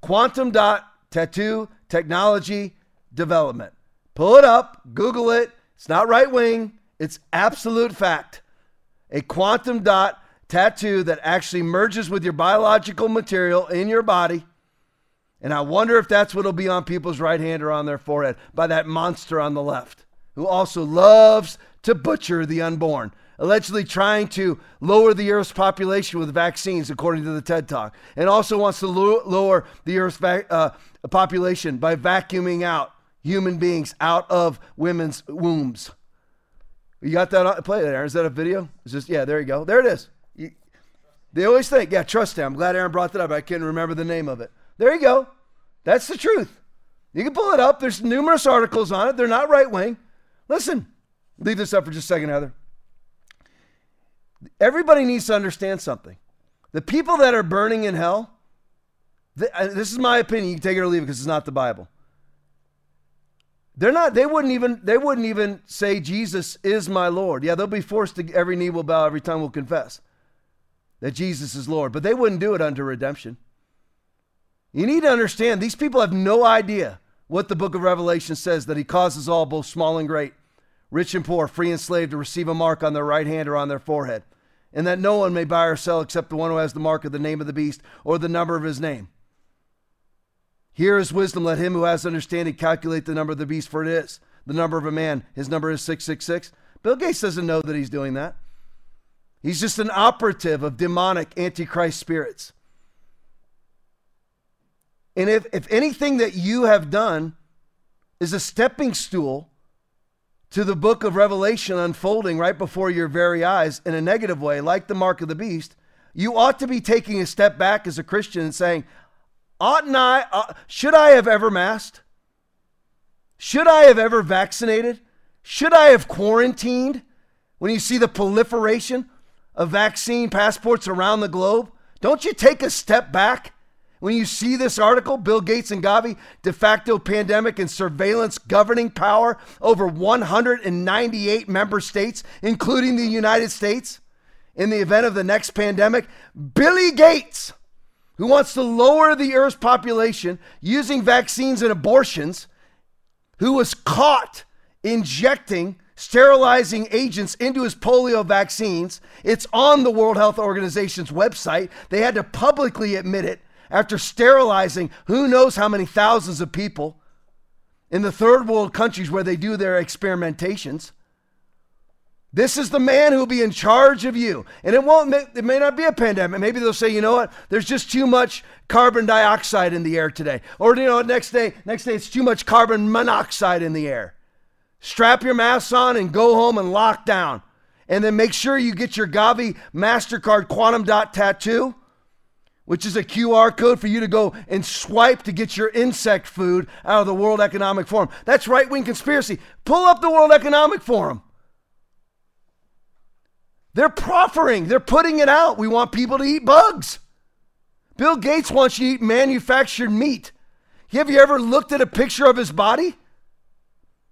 Quantum dot tattoo technology development. Pull it up, Google it. It's not right wing, it's absolute fact. A quantum dot tattoo that actually merges with your biological material in your body and I wonder if that's what'll be on people's right hand or on their forehead by that monster on the left, who also loves to butcher the unborn, allegedly trying to lower the Earth's population with vaccines, according to the TED Talk, and also wants to lo- lower the Earth's va- uh, population by vacuuming out human beings out of women's wombs. You got that? On, play Aaron. Is that a video? Is this? Yeah, there you go. There it is. They always think, yeah, trust him. I'm glad Aaron brought that up. I can't remember the name of it. There you go. That's the truth. You can pull it up. There's numerous articles on it. They're not right wing. Listen, leave this up for just a second, Heather. Everybody needs to understand something. The people that are burning in hell, uh, this is my opinion. You can take it or leave it because it's not the Bible. They're not. They wouldn't even. They wouldn't even say Jesus is my Lord. Yeah, they'll be forced to. Every knee will bow. Every tongue will confess that Jesus is Lord. But they wouldn't do it unto redemption. You need to understand these people have no idea what the book of Revelation says that he causes all, both small and great, rich and poor, free and slave, to receive a mark on their right hand or on their forehead, and that no one may buy or sell except the one who has the mark of the name of the beast or the number of his name. Here is wisdom. Let him who has understanding calculate the number of the beast, for it is the number of a man. His number is 666. Bill Gates doesn't know that he's doing that. He's just an operative of demonic antichrist spirits. And if, if anything that you have done is a stepping stool to the book of Revelation unfolding right before your very eyes in a negative way, like the mark of the beast, you ought to be taking a step back as a Christian and saying, Oughtn't I, uh, should I have ever masked? Should I have ever vaccinated? Should I have quarantined? When you see the proliferation of vaccine passports around the globe, don't you take a step back? When you see this article, Bill Gates and Gavi, de facto pandemic and surveillance governing power over 198 member states, including the United States, in the event of the next pandemic, Billy Gates, who wants to lower the Earth's population using vaccines and abortions, who was caught injecting sterilizing agents into his polio vaccines. It's on the World Health Organization's website. They had to publicly admit it after sterilizing who knows how many thousands of people in the third world countries where they do their experimentations. This is the man who will be in charge of you. And it won't, it may not be a pandemic. Maybe they'll say, you know what? There's just too much carbon dioxide in the air today. Or, you know, what next day, next day, it's too much carbon monoxide in the air. Strap your masks on and go home and lock down. And then make sure you get your Gavi MasterCard Quantum Dot tattoo which is a QR code for you to go and swipe to get your insect food out of the World Economic Forum. That's right wing conspiracy. Pull up the World Economic Forum. They're proffering, they're putting it out. We want people to eat bugs. Bill Gates wants you to eat manufactured meat. Have you ever looked at a picture of his body?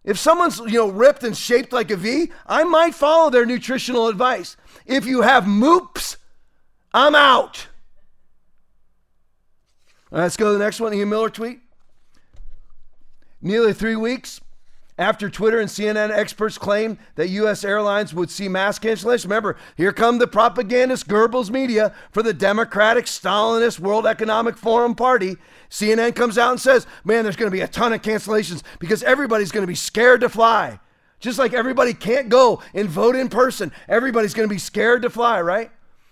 If someone's, you know, ripped and shaped like a V, I might follow their nutritional advice. If you have moops, I'm out. Let's go to the next one. Ian Miller tweet. Nearly three weeks after Twitter and CNN experts claimed that U.S. airlines would see mass cancellations. Remember, here come the propagandist Goebbels media for the Democratic Stalinist World Economic Forum Party. CNN comes out and says, man, there's going to be a ton of cancellations because everybody's going to be scared to fly. Just like everybody can't go and vote in person, everybody's going to be scared to fly, right?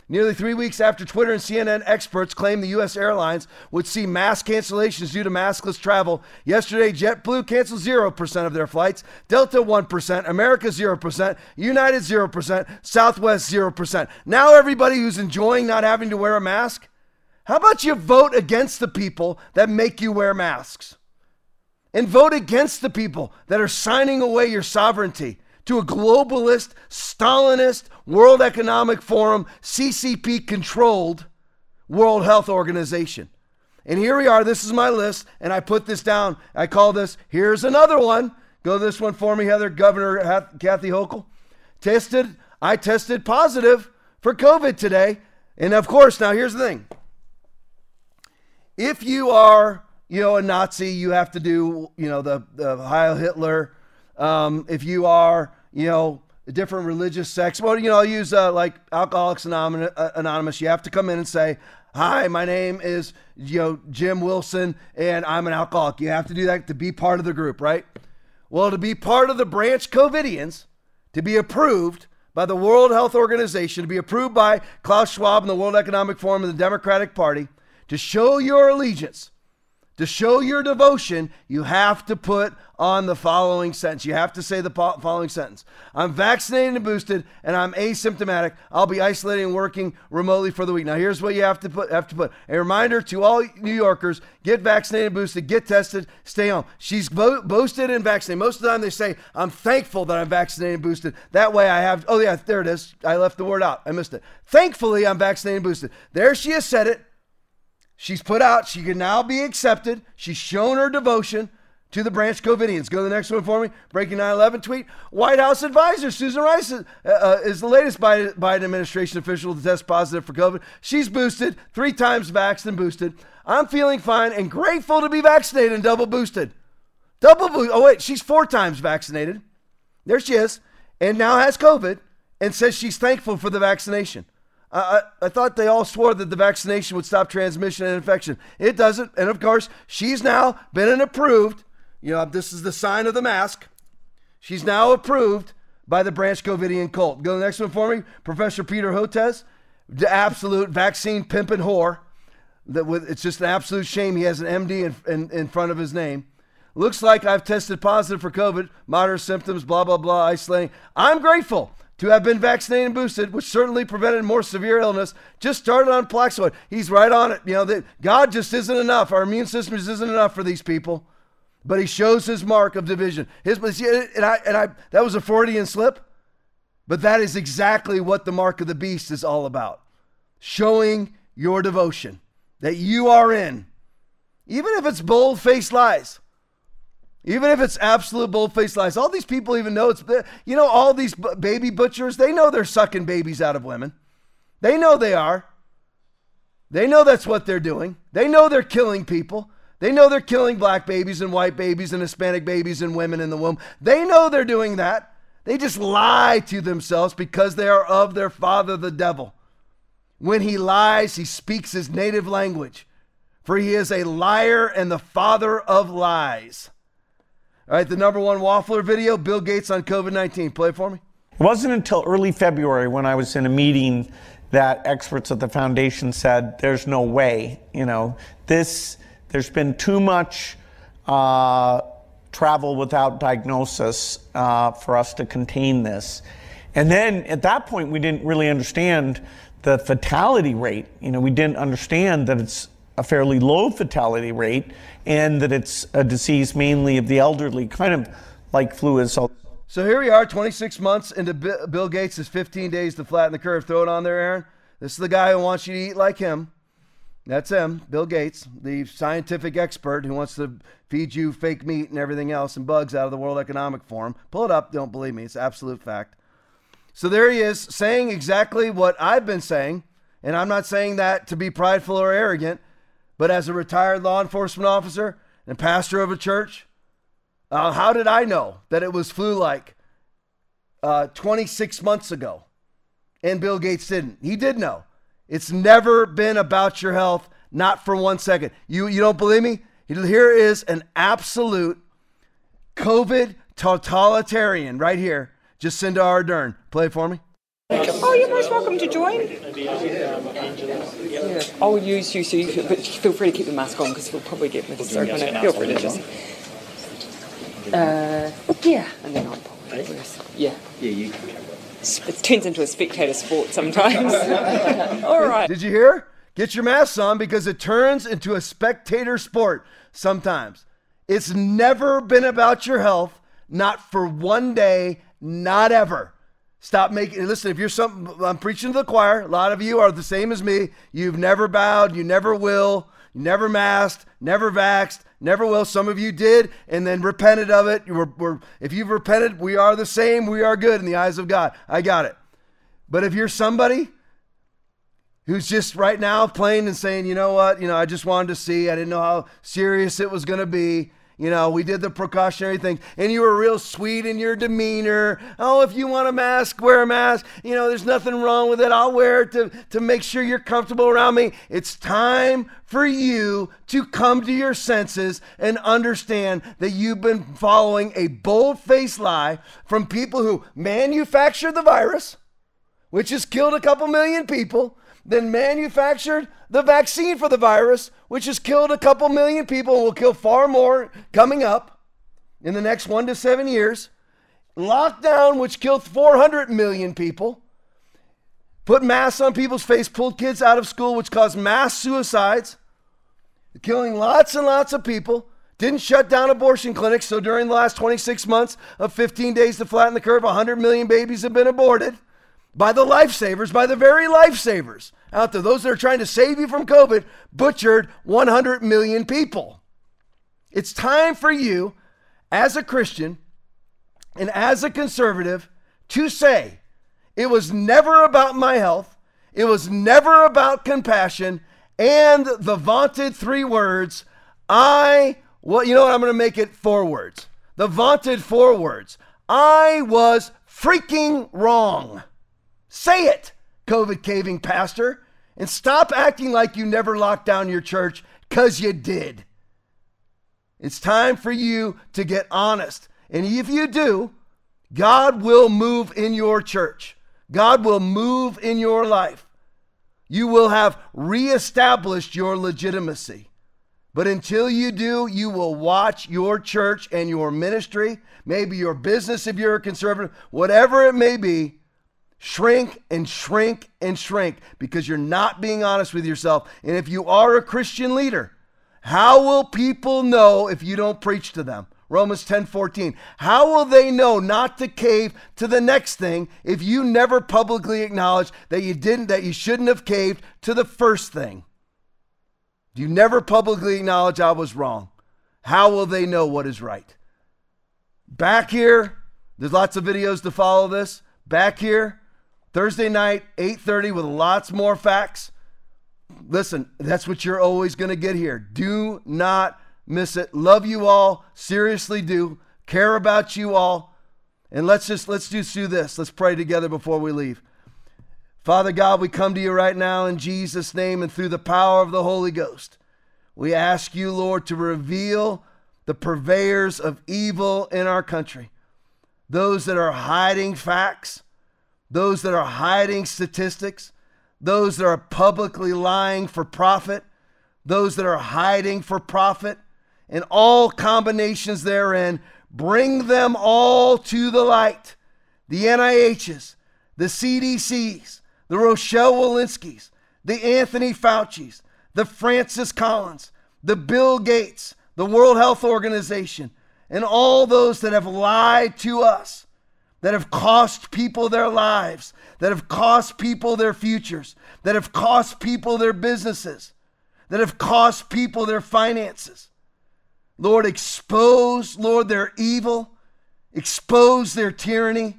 Nearly three weeks after Twitter and CNN experts claimed the U.S. airlines would see mass cancellations due to maskless travel, yesterday JetBlue canceled 0% of their flights, Delta 1%, America 0%, United 0%, Southwest 0%. Now everybody who's enjoying not having to wear a mask, how about you vote against the people that make you wear masks? And vote against the people that are signing away your sovereignty to a globalist, Stalinist, World Economic Forum, CCP controlled World Health Organization. And here we are. This is my list. And I put this down. I call this, here's another one. Go this one for me, Heather. Governor Kathy Hochul. Tested, I tested positive for COVID today. And of course, now here's the thing. If you are, you know, a Nazi, you have to do, you know, the, the Heil Hitler. Um, if you are, you know, different religious sects, well, you know, I'll use uh, like Alcoholics uh, Anonymous. You have to come in and say, Hi, my name is you know Jim Wilson, and I'm an alcoholic. You have to do that to be part of the group, right? Well, to be part of the branch COVIDians, to be approved by the World Health Organization, to be approved by Klaus Schwab and the World Economic Forum and the Democratic Party, to show your allegiance, to show your devotion, you have to put on the following sentence. You have to say the following sentence I'm vaccinated and boosted, and I'm asymptomatic. I'll be isolating and working remotely for the week. Now, here's what you have to put. Have to put a reminder to all New Yorkers: get vaccinated, and boosted, get tested, stay home. She's bo- boosted and vaccinated. Most of the time, they say, "I'm thankful that I'm vaccinated and boosted." That way, I have. Oh yeah, there it is. I left the word out. I missed it. Thankfully, I'm vaccinated and boosted. There she has said it. She's put out. She can now be accepted. She's shown her devotion to the branch COVIDians. Go to the next one for me. Breaking 9 11 tweet. White House advisor Susan Rice uh, uh, is the latest Biden, Biden administration official to test positive for COVID. She's boosted, three times vaxxed and boosted. I'm feeling fine and grateful to be vaccinated and double boosted. Double boost. Oh, wait, she's four times vaccinated. There she is. And now has COVID and says she's thankful for the vaccination. I, I, thought they all swore that the vaccination would stop transmission and infection. It doesn't. And of course, she's now been approved you know, this is the sign of the mask. She's now approved by the Branch Covidian cult. Go to the next one for me. Professor Peter Hotez, the absolute vaccine pimp and whore. That with, it's just an absolute shame he has an MD in, in, in front of his name. Looks like I've tested positive for COVID, moderate symptoms, blah, blah, blah, isolating. I'm grateful to have been vaccinated and boosted, which certainly prevented more severe illness. Just started on Paxlovid. He's right on it. You know, that God just isn't enough. Our immune system just isn't enough for these people but he shows his mark of division. His and I and I that was a Freudian slip, but that is exactly what the mark of the beast is all about. Showing your devotion that you are in, even if it's bold-faced lies. Even if it's absolute bold-faced lies, all these people even know it's you know all these baby butchers, they know they're sucking babies out of women. They know they are. They know that's what they're doing. They know they're killing people. They know they're killing black babies and white babies and Hispanic babies and women in the womb. They know they're doing that. They just lie to themselves because they are of their father, the devil. When he lies, he speaks his native language, for he is a liar and the father of lies. All right, the number one waffler video Bill Gates on COVID 19. Play it for me. It wasn't until early February when I was in a meeting that experts at the foundation said, there's no way, you know, this there's been too much uh, travel without diagnosis uh, for us to contain this. And then at that point, we didn't really understand the fatality rate. You know, we didn't understand that it's a fairly low fatality rate and that it's a disease mainly of the elderly, kind of like flu is. So, here we are, 26 months into Bill Gates' 15 days to flatten the curve. Throw it on there, Aaron. This is the guy who wants you to eat like him. That's him, Bill Gates, the scientific expert who wants to feed you fake meat and everything else and bugs out of the World Economic Forum. Pull it up, don't believe me, it's absolute fact. So there he is saying exactly what I've been saying, and I'm not saying that to be prideful or arrogant, but as a retired law enforcement officer and pastor of a church, uh, how did I know that it was flu like uh, 26 months ago? And Bill Gates didn't. He did know. It's never been about your health, not for one second. You, you don't believe me? Here is an absolute COVID totalitarian right here. Jacinda Ardern. Play for me. Oh, you're most welcome to join. Yeah. I'll use you, so you, but feel free to keep the mask on because we'll probably get with soap on it. Feel free to just. Uh, yeah, and then I'll probably. Yeah. Yeah, you can it turns into a spectator sport sometimes. All right. Did you hear? Get your masks on because it turns into a spectator sport sometimes. It's never been about your health, not for one day, not ever. Stop making listen, if you're something I'm preaching to the choir, a lot of you are the same as me. You've never bowed, you never will. never masked, never vaxxed, never will. Some of you did and then repented of it. You were, we're, if you've repented, we are the same. We are good in the eyes of God. I got it. But if you're somebody who's just right now playing and saying, you know what, you know, I just wanted to see, I didn't know how serious it was going to be. You know, we did the precautionary thing, and you were real sweet in your demeanor. Oh, if you want a mask, wear a mask. You know, there's nothing wrong with it. I'll wear it to, to make sure you're comfortable around me. It's time for you to come to your senses and understand that you've been following a bold faced lie from people who manufactured the virus, which has killed a couple million people then manufactured the vaccine for the virus, which has killed a couple million people and will kill far more coming up in the next one to seven years. Lockdown, which killed 400 million people. Put masks on people's face, pulled kids out of school, which caused mass suicides, killing lots and lots of people. Didn't shut down abortion clinics. So during the last 26 months of 15 days to flatten the curve, 100 million babies have been aborted by the lifesavers, by the very lifesavers out there, those that are trying to save you from COVID, butchered 100 million people. It's time for you, as a Christian and as a conservative, to say, it was never about my health, it was never about compassion, and the vaunted three words, I, well, you know what? I'm going to make it four words. The vaunted four words. I was freaking wrong. Say it, COVID caving pastor, and stop acting like you never locked down your church because you did. It's time for you to get honest. And if you do, God will move in your church. God will move in your life. You will have reestablished your legitimacy. But until you do, you will watch your church and your ministry, maybe your business if you're a conservative, whatever it may be, shrink and shrink and shrink because you're not being honest with yourself. And if you are a Christian leader, how will people know if you don't preach to them? Romans 10 14. How will they know not to cave to the next thing if you never publicly acknowledge that you didn't, that you shouldn't have caved to the first thing? Do you never publicly acknowledge I was wrong. How will they know what is right? Back here, there's lots of videos to follow this. Back here, Thursday night, 8:30 with lots more facts. Listen, that's what you're always going to get here. Do not miss it. Love you all, seriously do. Care about you all. And let's just let's just do this. Let's pray together before we leave. Father God, we come to you right now in Jesus name and through the power of the Holy Ghost. We ask you, Lord, to reveal the purveyors of evil in our country. Those that are hiding facts, those that are hiding statistics, those that are publicly lying for profit, those that are hiding for profit, and all combinations therein, bring them all to the light. The NIHs, the CDCs, the Rochelle Walensky's, the Anthony Fauci's, the Francis Collins, the Bill Gates, the World Health Organization, and all those that have lied to us that have cost people their lives, that have cost people their futures, that have cost people their businesses, that have cost people their finances. Lord, expose, Lord, their evil, expose their tyranny,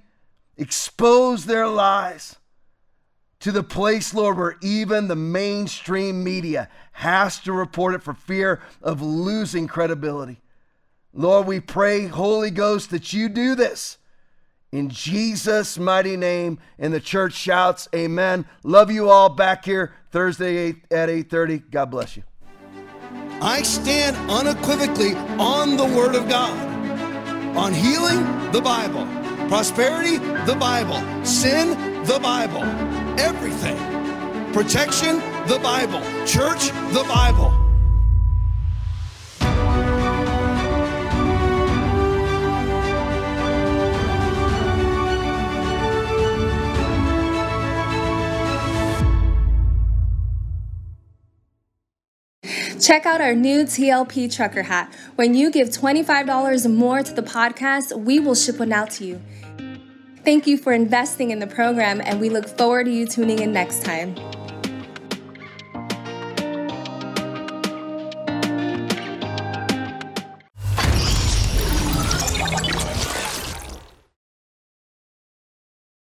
expose their lies to the place, Lord, where even the mainstream media has to report it for fear of losing credibility. Lord, we pray, Holy Ghost, that you do this in Jesus' mighty name. And the church shouts, Amen. Love you all back here Thursday at 8:30. God bless you. I stand unequivocally on the Word of God. On healing, the Bible. Prosperity, the Bible. Sin, the Bible. Everything. Protection, the Bible. Church, the Bible. Check out our new TLP trucker hat. When you give $25 more to the podcast, we will ship one out to you. Thank you for investing in the program, and we look forward to you tuning in next time.